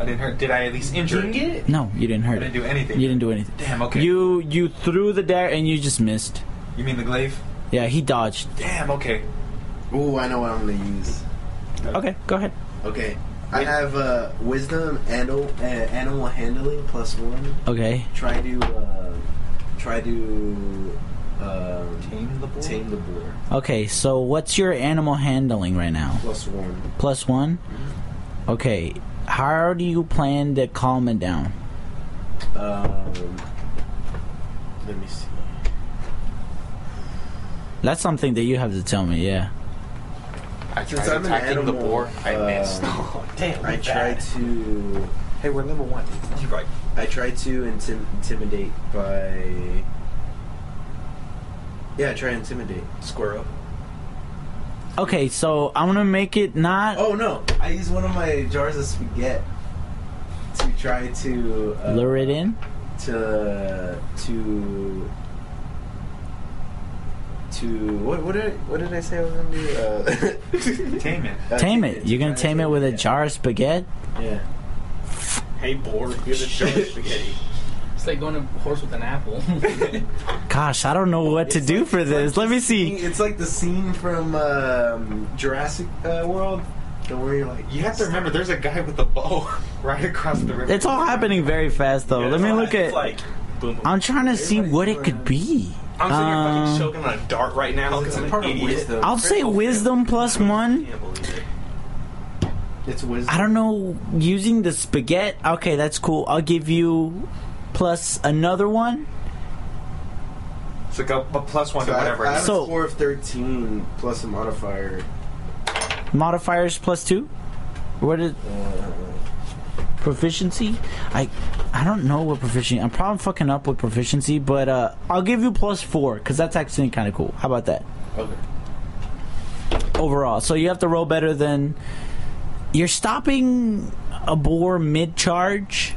I didn't hurt. Did I at least injure it? No, you didn't I hurt didn't it. do anything. You didn't do anything. Damn. Okay. You you threw the dagger and you just missed. You mean the glaive? Yeah, he dodged. Damn. Okay. Ooh, I know what I'm gonna use. Okay, go ahead. Okay, I have uh, wisdom animal uh, animal handling plus one. Okay. Try to uh, try to um, Tame the boar. tame the boar. Okay, so what's your animal handling right now? Plus one. Plus one? Okay. How do you plan to calm it down? Um, let me see. That's something that you have to tell me, yeah. I Since tried I'm an attacking the boar. I uh, missed. Damn. I try to Hey, we're level one. You're right. I try to intim- intimidate by. Yeah, I try to intimidate. Square up. Okay, so I'm gonna make it not. Oh no! I use one of my jars of spaghetti to try to uh, Lure it in? to to to what what did I, what did I say I was gonna do? Uh, Tame it. uh, Tame it. You're gonna tame it with a jar of spaghetti? Yeah. Hey, boar. Here's a jar of spaghetti. It's like going to horse with an apple. Gosh, I don't know what to It's do like- for this. like Let me see. scene- It's like the scene from um, Jurassic uh, World, the where you're like, You have to remember, there's a guy with a bow right across the river. It's all happening very fast though. Yeah, Let me look at like boom. boom. I'm trying to see what it could be. I'm sitting here Um, fucking choking on a dart right now because It's a I'm part an of idiot. wisdom. I'll say wisdom plus one. Can't believe. It's wisdom. I don't know. Using the spaghetti. Okay, that's cool. I'll give you plus another one. It's like a, a plus one So to whatever. I it have. So- a score of 13 plus a modifier. Modifiers plus two. What is proficiency? I I don't know what proficiency. I'm probably fucking up with proficiency, but uh, I'll give you plus four because that's actually kind of cool. How about that? Okay. overall. So you have to roll better than. You're stopping a boar mid charge,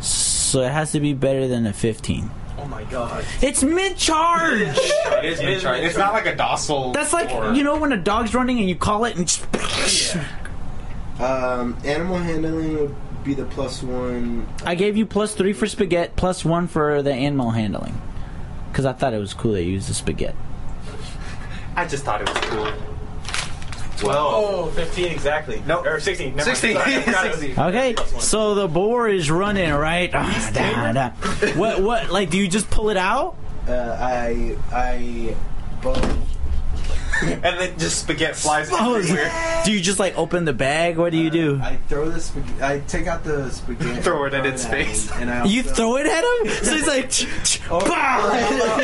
so it has to be better than a 15. Oh my god. It's mid charge! It is It is mid-charge. It's not like a docile. That's like, boar. you know, when a dog's running and you call it and just. Um, animal handling would be the plus one. I gave you plus three for spaghetti, plus one for the animal handling. Because I thought it was cool they used the spaghetti. I just thought it was cool. Oh, 15 exactly. No. Or 16. Never 16. Sorry, I forgot it was- 16. Okay, Plus so the boar is running, right? Ah, da, da. What, what, like, do you just pull it out? Uh, I I both. and then just spaghetti flies Oh, everywhere. do you just like open the bag? What do you do? I throw the spaghetti. I take out the spaghetti. Throw it at its face. him, and I You also- throw it at him? So he's like, ch- ch- Or- bah!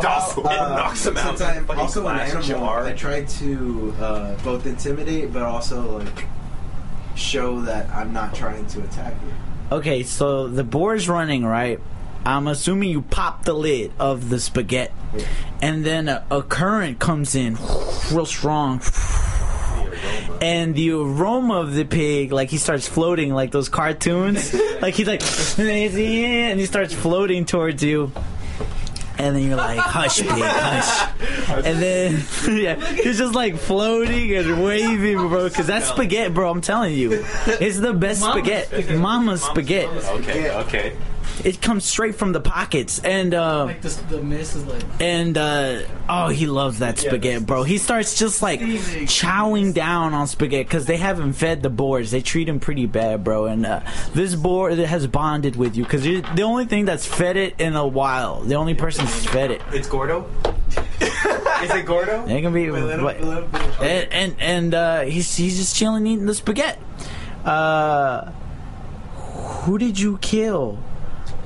Docile. It knocks him out. Since I'm Fucking also an slash animal, jar. I try to uh, both intimidate, but also like show that I'm not trying to attack you. Okay, so the boar's running, right? I'm assuming you pop the lid of the spaghetti, Yeah. and then a, a current comes in real strong. And the aroma of the pig, like he starts floating like those cartoons. like he's like, and he starts floating towards you. And then you're like, hush, pig, hush. And then, yeah, he's just like floating and waving, bro. Because that's spaghetti, bro. I'm telling you. It's the best Mama's spaghetti. spaghetti. Mama's spaghetti. Okay, okay. It comes straight from the pockets. And, uh, Like this, the mist is like. and uh oh he loves that spaghetti bro he starts just like Steaming. chowing down on spaghetti because they haven't fed the boars they treat him pretty bad bro and uh, this boar has bonded with you because the only thing that's fed it in a while the only person that's fed it It's Gordo? Is it Gordo? it can be Let him- what- let him finish. and and, and uh, he's he's just chilling eating the spaghetti uh who did you kill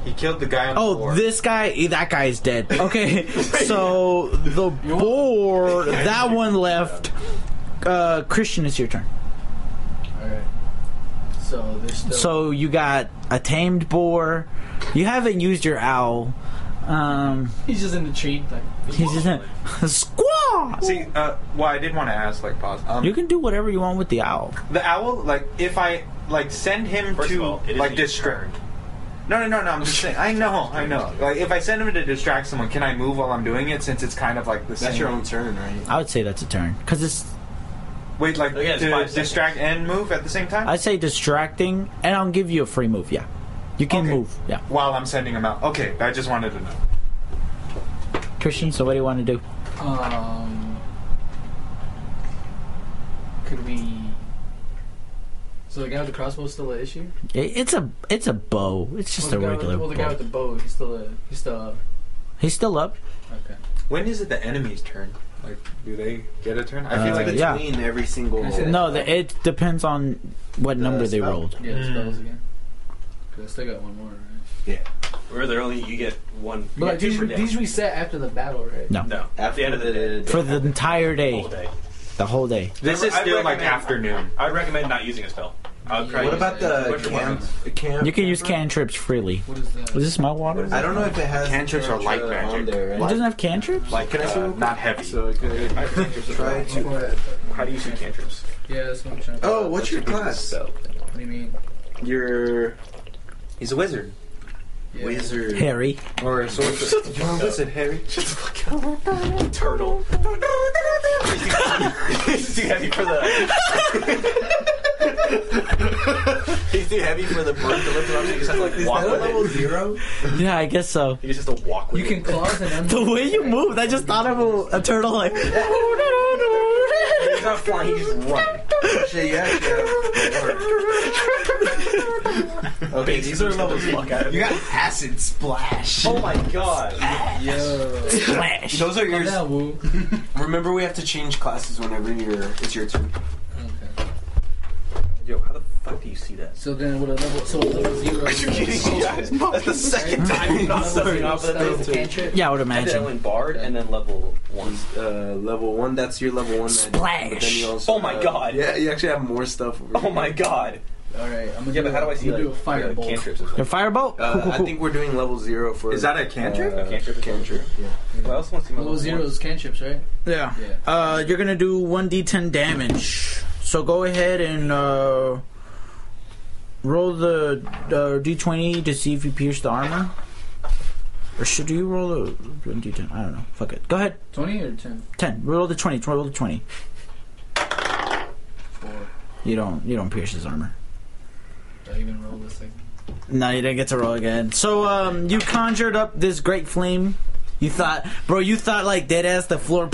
He killed the guy on the Oh, floor. this guy, eh, that guy's dead. Okay, so the boar, that one left. Uh, Christian, it's your turn. Alright. So there's still. So you got a tamed boar. You haven't used your owl. Um, he's just in the tree, like. he's just a squaw. See, uh, well, I did want to ask, like, pause. Um, You can do whatever you want with the owl. the owl, like, if I like send him First to all, like your distract. No, no, no, no. I'm just saying. I know, I know. Like, if I send him to distract someone, can I move while I'm doing it? Since it's kind of like the same. That's your own turn, right? I would say that's a turn because it's. Wait, like Oh, yeah, it's to five seconds. distract and move at the same time. I say distracting, and I'll give you a free move. Yeah, you can Okay. move. Yeah, while I'm sending him out. Okay, I just wanted to know. Christian. So what do you want to do? Um. Could we? So the guy with the crossbow is still an issue. It, it's a it's a bow. It's just well, a regular With, well, the guy with the bow, he's still a, he's still up. He's still up. Okay. When is it the enemy's turn? Like, do they get a turn? I feel Uh, like yeah. Between every single. I No, the, it depends on what The number they rolled. Yeah, the Mm. spells again. Cause I still got one more, right? Where they're only you get one. you But like get these, per these reset after the battle, right? No, No, at the end of the day, for the entire day, whole day. the whole day. this is still like afternoon. I'd recommend not using a spell. I What about the bunch camp? the camp You can use camper? cantrips freely. What is that? Is this my water? I don't know if it has Cantrips are light cantrip on magic. there, It right? doesn't have cantrips. Like, Can I see uh, not heavy. So I could try to. How do you see cantrips? Yeah, that's what I'm trying. to Oh, what's your class? What do you mean? Your He's a wizard Yeah. wizard. Harry. or a sorcerer. You're a wizard, Harry. Turtle. He's too heavy for the. He's too heavy for the bird to lift it up. So he just has to like walk with it. zero? Yeah, I guess so. He just has to walk with You it. can claws and The undo. way you moved, I just thought of a, a turtle like. He's not flying. He's just running. Shit, you actually have- Okay, these are levels. Fuck out of You it. got acid splash. Oh my god. Yo. Splash. Those are yours. down, Woo. Remember, we have to change classes whenever you're. It's your turn. Okay. Yo, how the fuck do you see that. So then with a level, so with level zero. Are you kidding me, guys? That's the second time you've not set me off with That was this. the cantrip. Yeah, I would I did I imagine. went bard and then level one. Uh, level one. That's your level one. magic. Splash. But then you also Oh my have- God. Yeah, you actually have more stuff. Over Oh here. my god. All right, I'm gonna Yeah, do, but how do I see I'm like do a uh, firebolt. cantrips? and Your stuff? firebolt? Uh, Cool, cool, I think we're doing level zero for. Is that a cantrip? Uh, Cantrip? Cantrip. Yeah. Well, I also want to see my Level zero one. is cantrips, right? Yeah. Yeah. Uh, you're gonna do one d10 damage. So go ahead and uh, roll the uh, d20 to see if you pierce the armor. Or should you roll a one d10? I don't know. Fuck it. Go ahead. Twenty or ten? Ten. Roll the twenty. Roll the twenty. Four. You don't. You don't pierce his armor. Do I even roll this thing? No, you didn't get to roll again. So um, you conjured up this great flame. You thought, bro, you thought like dead ass the floor.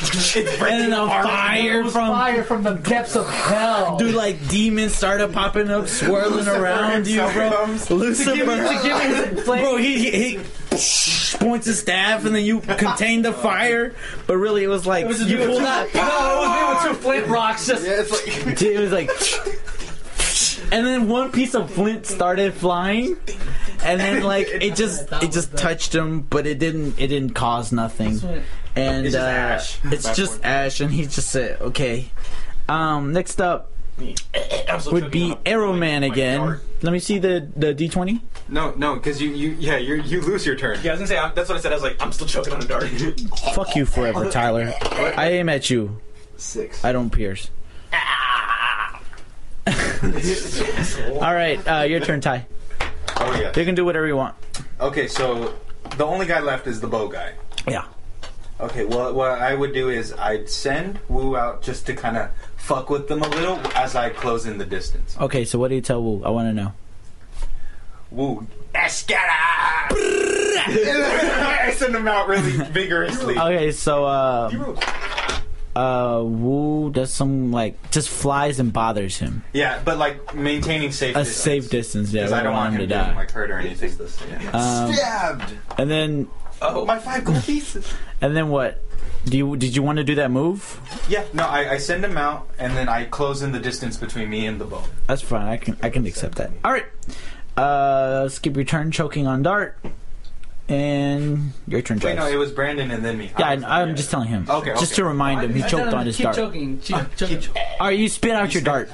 And then a fire from Fire from the depths of hell. Dude, like demons started popping up, swirling around you, bro. Lucifer, to give me his flame. bro, he, he, he points his staff, and then you contain the fire. But really, it was like you pulled out. No, it was me with two flint rocks. Just Yeah, it's like. It was like, and then one piece of flint started flying, and then like it just it just touched him, but it didn't it didn't cause nothing. And It's just uh, ash. It's just ash, and he just said, "Okay." Um, next up would be on a- Arrow Man again. dart. Let me see the the D twenty. No, no, because you, you, yeah, you, you lose your turn. Yeah, I was gonna say I, that's what I said. I was like, I'm still choking on a dart. Fuck you forever, Tyler. I aim at you. Six. I don't pierce. All right, uh, your turn, Ty. Oh yeah. You can do whatever you want. Okay, so the only guy left is the bow guy. Yeah. Okay, well, what I would do is I'd send Wu out just to kind of fuck with them a little as I close in the distance. Okay, so what do you tell Wu? I want to know. Wu, Escada! I send him out really vigorously. Okay, so uh, uh, Wu does some like just flies and bothers him. Yeah, but like maintaining safe A distance. safe distance. Yeah, Because I don't want him to to die. like hurt or anything. Um, Stabbed. and then Oh, my five gold pieces. and then what? Do you did you want to do that move? Yeah, no, I, I send him out and then I close in the distance between me and the bow. That's fine. I can I can accept that. All right. Uh, skip your turn, choking on dart, and your turn. Wait, no, Jace. it was Brandon and then me. yeah, I was- I, I'm yeah. just telling him. Okay, Just okay. to remind him, he I choked on his keep dart. choking. Keep choking. All right, you spit out your dart.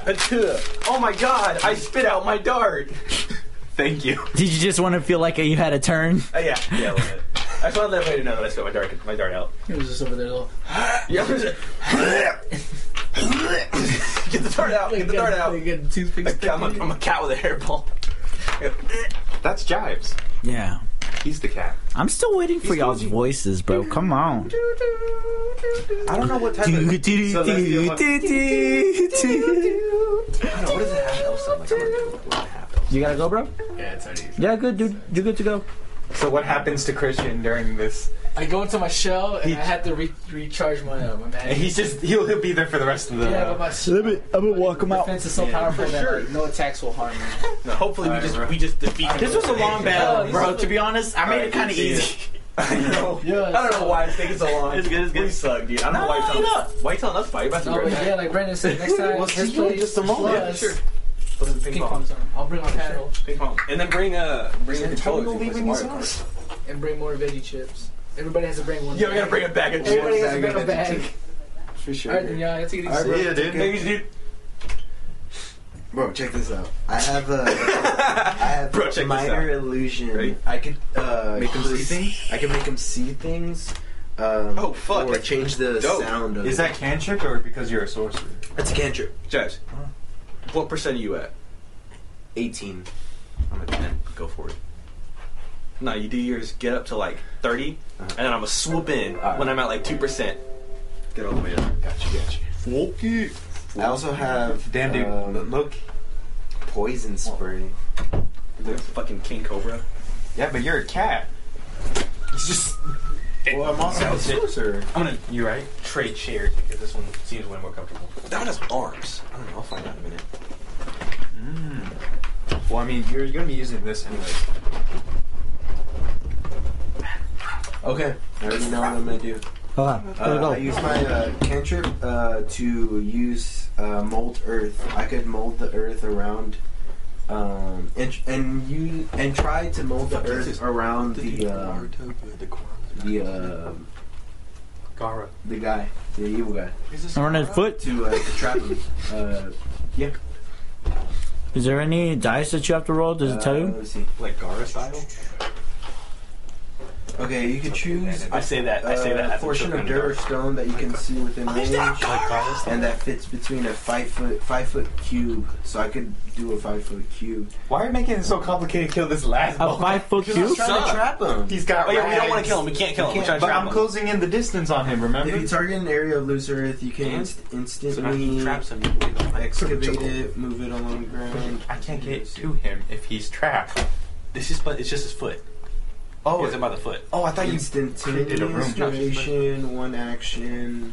oh my god! I spit out my dart. Thank you. Did you just want to feel like you had a turn? Uh, yeah, yeah. a little bit. I just wanted to know that I spit my dart, my dart out. He was just over there. Little, Yeah. get the dart out. Get the dart out. Get toothpicks. I'm a, I'm a cat with a hairball. That's Jives. Yeah. He's the cat. I'm still waiting for y'all's voices, bro. Come on. I don't know what type of. The one- What does it have else? Like, I'm gonna- what it have else? You gotta go, bro. Yeah, it's already. Yeah, good, dude. You're good to go. So what happens to Christian during this? I go into my shell and He- I had to re- recharge my uh, my And he's just he'll, he'll be there for the rest of the. yeah, but my me. I'm gonna walk him out. My defense is so Yeah, powerful for that sure. like, no attacks will harm me. No, hopefully we just we just defeat. him This was a long battle, bro. To be honest, I made it kind of easy. I know. Yeah, I don't know why it's taking so long. It's good, it's good. We suck, dude. I don't know why you're telling us. Why you telling us fight? You about to No, be but right yeah, back. like Brandon said, next time Well, his see, place just a moment. Yeah, plus sure. Let's do ping ping pong pong. zone. I'll bring my paddle Ping pong. And then bring uh bring your controllers. and play some Mario Kart. and bring more veggie chips. Everybody has to bring one. Yeah, we gotta bring a bag of Everybody has to bring a bag. For sure. All right, then, yeah, let's take it easy. See ya, dude. Maybe dude. Bro, check this out. I have a, I have Bro, check minor illusion. Ready? I could uh, Make 'em see things? I can make them see things. Um, Oh, fuck, Or that's change the dope. sound of Is that cantrip or because you're a sorcerer? That's a cantrip. Judge, what percent are you at? 18. I'm at 10. Go for it. No, you do yours, get up to like 30, and then I'm gonna swoop in Alright. when I'm at like 2%. Get all the way up. Gotcha, gotcha. Okay. I also have Damn, dude. um, look. poison spray. The fucking King Cobra. Yeah, but you're a cat. It's just. Well, I'm also a sorcerer. I'm gonna You right? trade chairs because this one seems way more comfortable. That one has arms. I don't know. I'll find out in a minute. Well, I mean, you're, you're gonna be using this anyways. Okay. I already know what I'm gonna do. Hold on. Uh, I use my uh, cantrip uh, to use uh, mold earth. I could mold the earth around, um, and and you and try to mold the earth around the uh, the uh, Gaara. the guy, the evil guy, Around his foot. to, uh, to trap him. Uh, yeah. Is there any dice that you have to roll? Does it tell Uh, you? Let's see. Like Gaara style. Okay, you can choose. I say that. I say that. a portion of dirt or stone that you can see within range, and that fits between a five foot five foot cube. So I could do a five foot cube. Why are you making it so complicated to kill this last A five foot cube? He's Trying to trap him. He's got Oh yeah, we don't want to kill him. We can't kill him. We're trying to But I'm him. closing in the distance on him, remember? If you target an area of loose earth, you can And? inst- So now instantly traps him. you excavate it, move it along the ground. I can't get to him if he's trapped. This is but it's just his foot. Oh, is it by the foot. oh, I thought you created a room. Instantaneous duration, one action.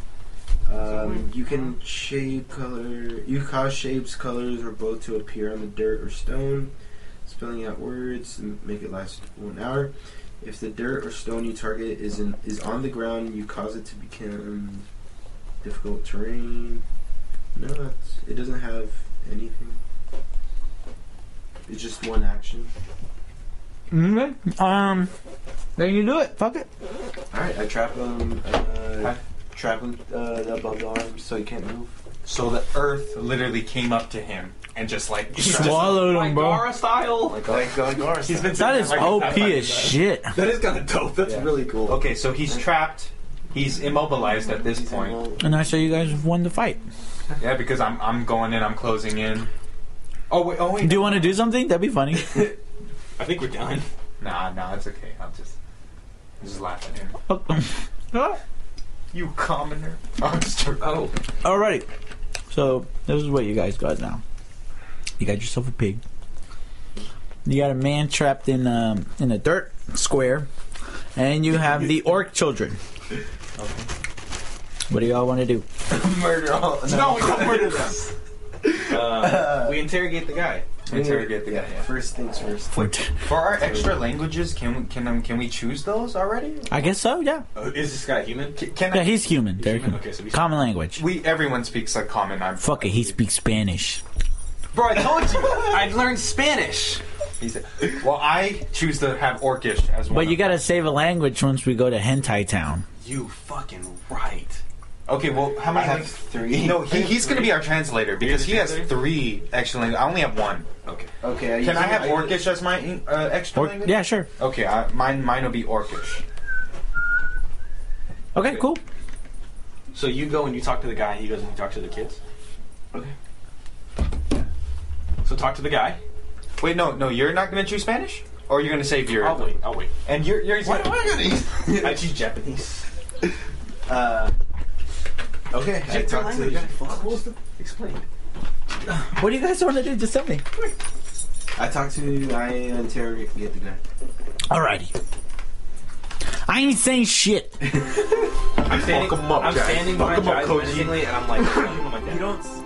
Um, you can shape color. You cause shapes, colors, or both to appear on the dirt or stone. Spelling out words and make it last one hour. If the dirt or stone you target is in, is on the ground, you cause it to become difficult terrain. No, it's, it doesn't have anything. It's just one action. Okay. Um, then you do it. Fuck it. All right, I trap him. Uh, trap him uh, above the arm so he can't move. So the earth literally came up to him and just like Swallowed him, bro. Gaara style. Like like like Garth. He's been That is like OP as shit. That is kind of dope. That's Yeah. really cool. Okay, so he's trapped. He's immobilized at this point. And I saw you guys have won the fight. Yeah, because I'm I'm going in. I'm closing in. Oh wait. Oh wait. Do you want to do something? That'd be funny. I think we're done. Nah, nah, it's okay. I'll just just laugh at him. Oh. You commoner. I'm just joking. Oh, Alrighty. So this is what you guys got now. You got yourself a pig. You got a man trapped in um, in a dirt square, and you have the orc children. What do y'all want to do? murder all. no, we don't murder them. Uh, we interrogate the guy. Interrogate the yeah, guy. Yeah. First things first. For our extra languages, can we can um, can we choose those already? I guess so. Yeah. Uh, is this guy human? Can, can Yeah, I, he's human. They're human? human. Okay, so we- Common language. we everyone speaks like common. I'm Fuck it. He speaks Spanish. Bro, I told you. I learned Spanish. He's, well, I choose to have Orcish as well. But you gotta save a language once we go to Hentai Town. You fucking right. Okay, well, how I many? have three. no, he, he's going to be our translator because he has three extra languages. I only have one. Okay. Okay. I Can I have use Orcish as my uh, extra Or, language? yeah, sure. Okay, I, mine mine will be Orcish. Okay, cool. So you go and you talk to the guy. He goes and he talks to the kids. Okay. So talk to the guy. Wait, no, no, you're not going to choose Spanish, or you're going to save your. I'll wait. I'll wait. And you're you're. Why, why I gotta I choose Japanese. Uh, okay. I talked to the guy. Explain. What do you guys want to do? Just tell me. I talked to. I interrogate the guy. Alrighty. I ain't saying shit. I'm standing, Fuck 'em up, I'm guys. standing Fuck behind 'em up, Jai Koji. menacingly, and I'm like, I'm like. You don't.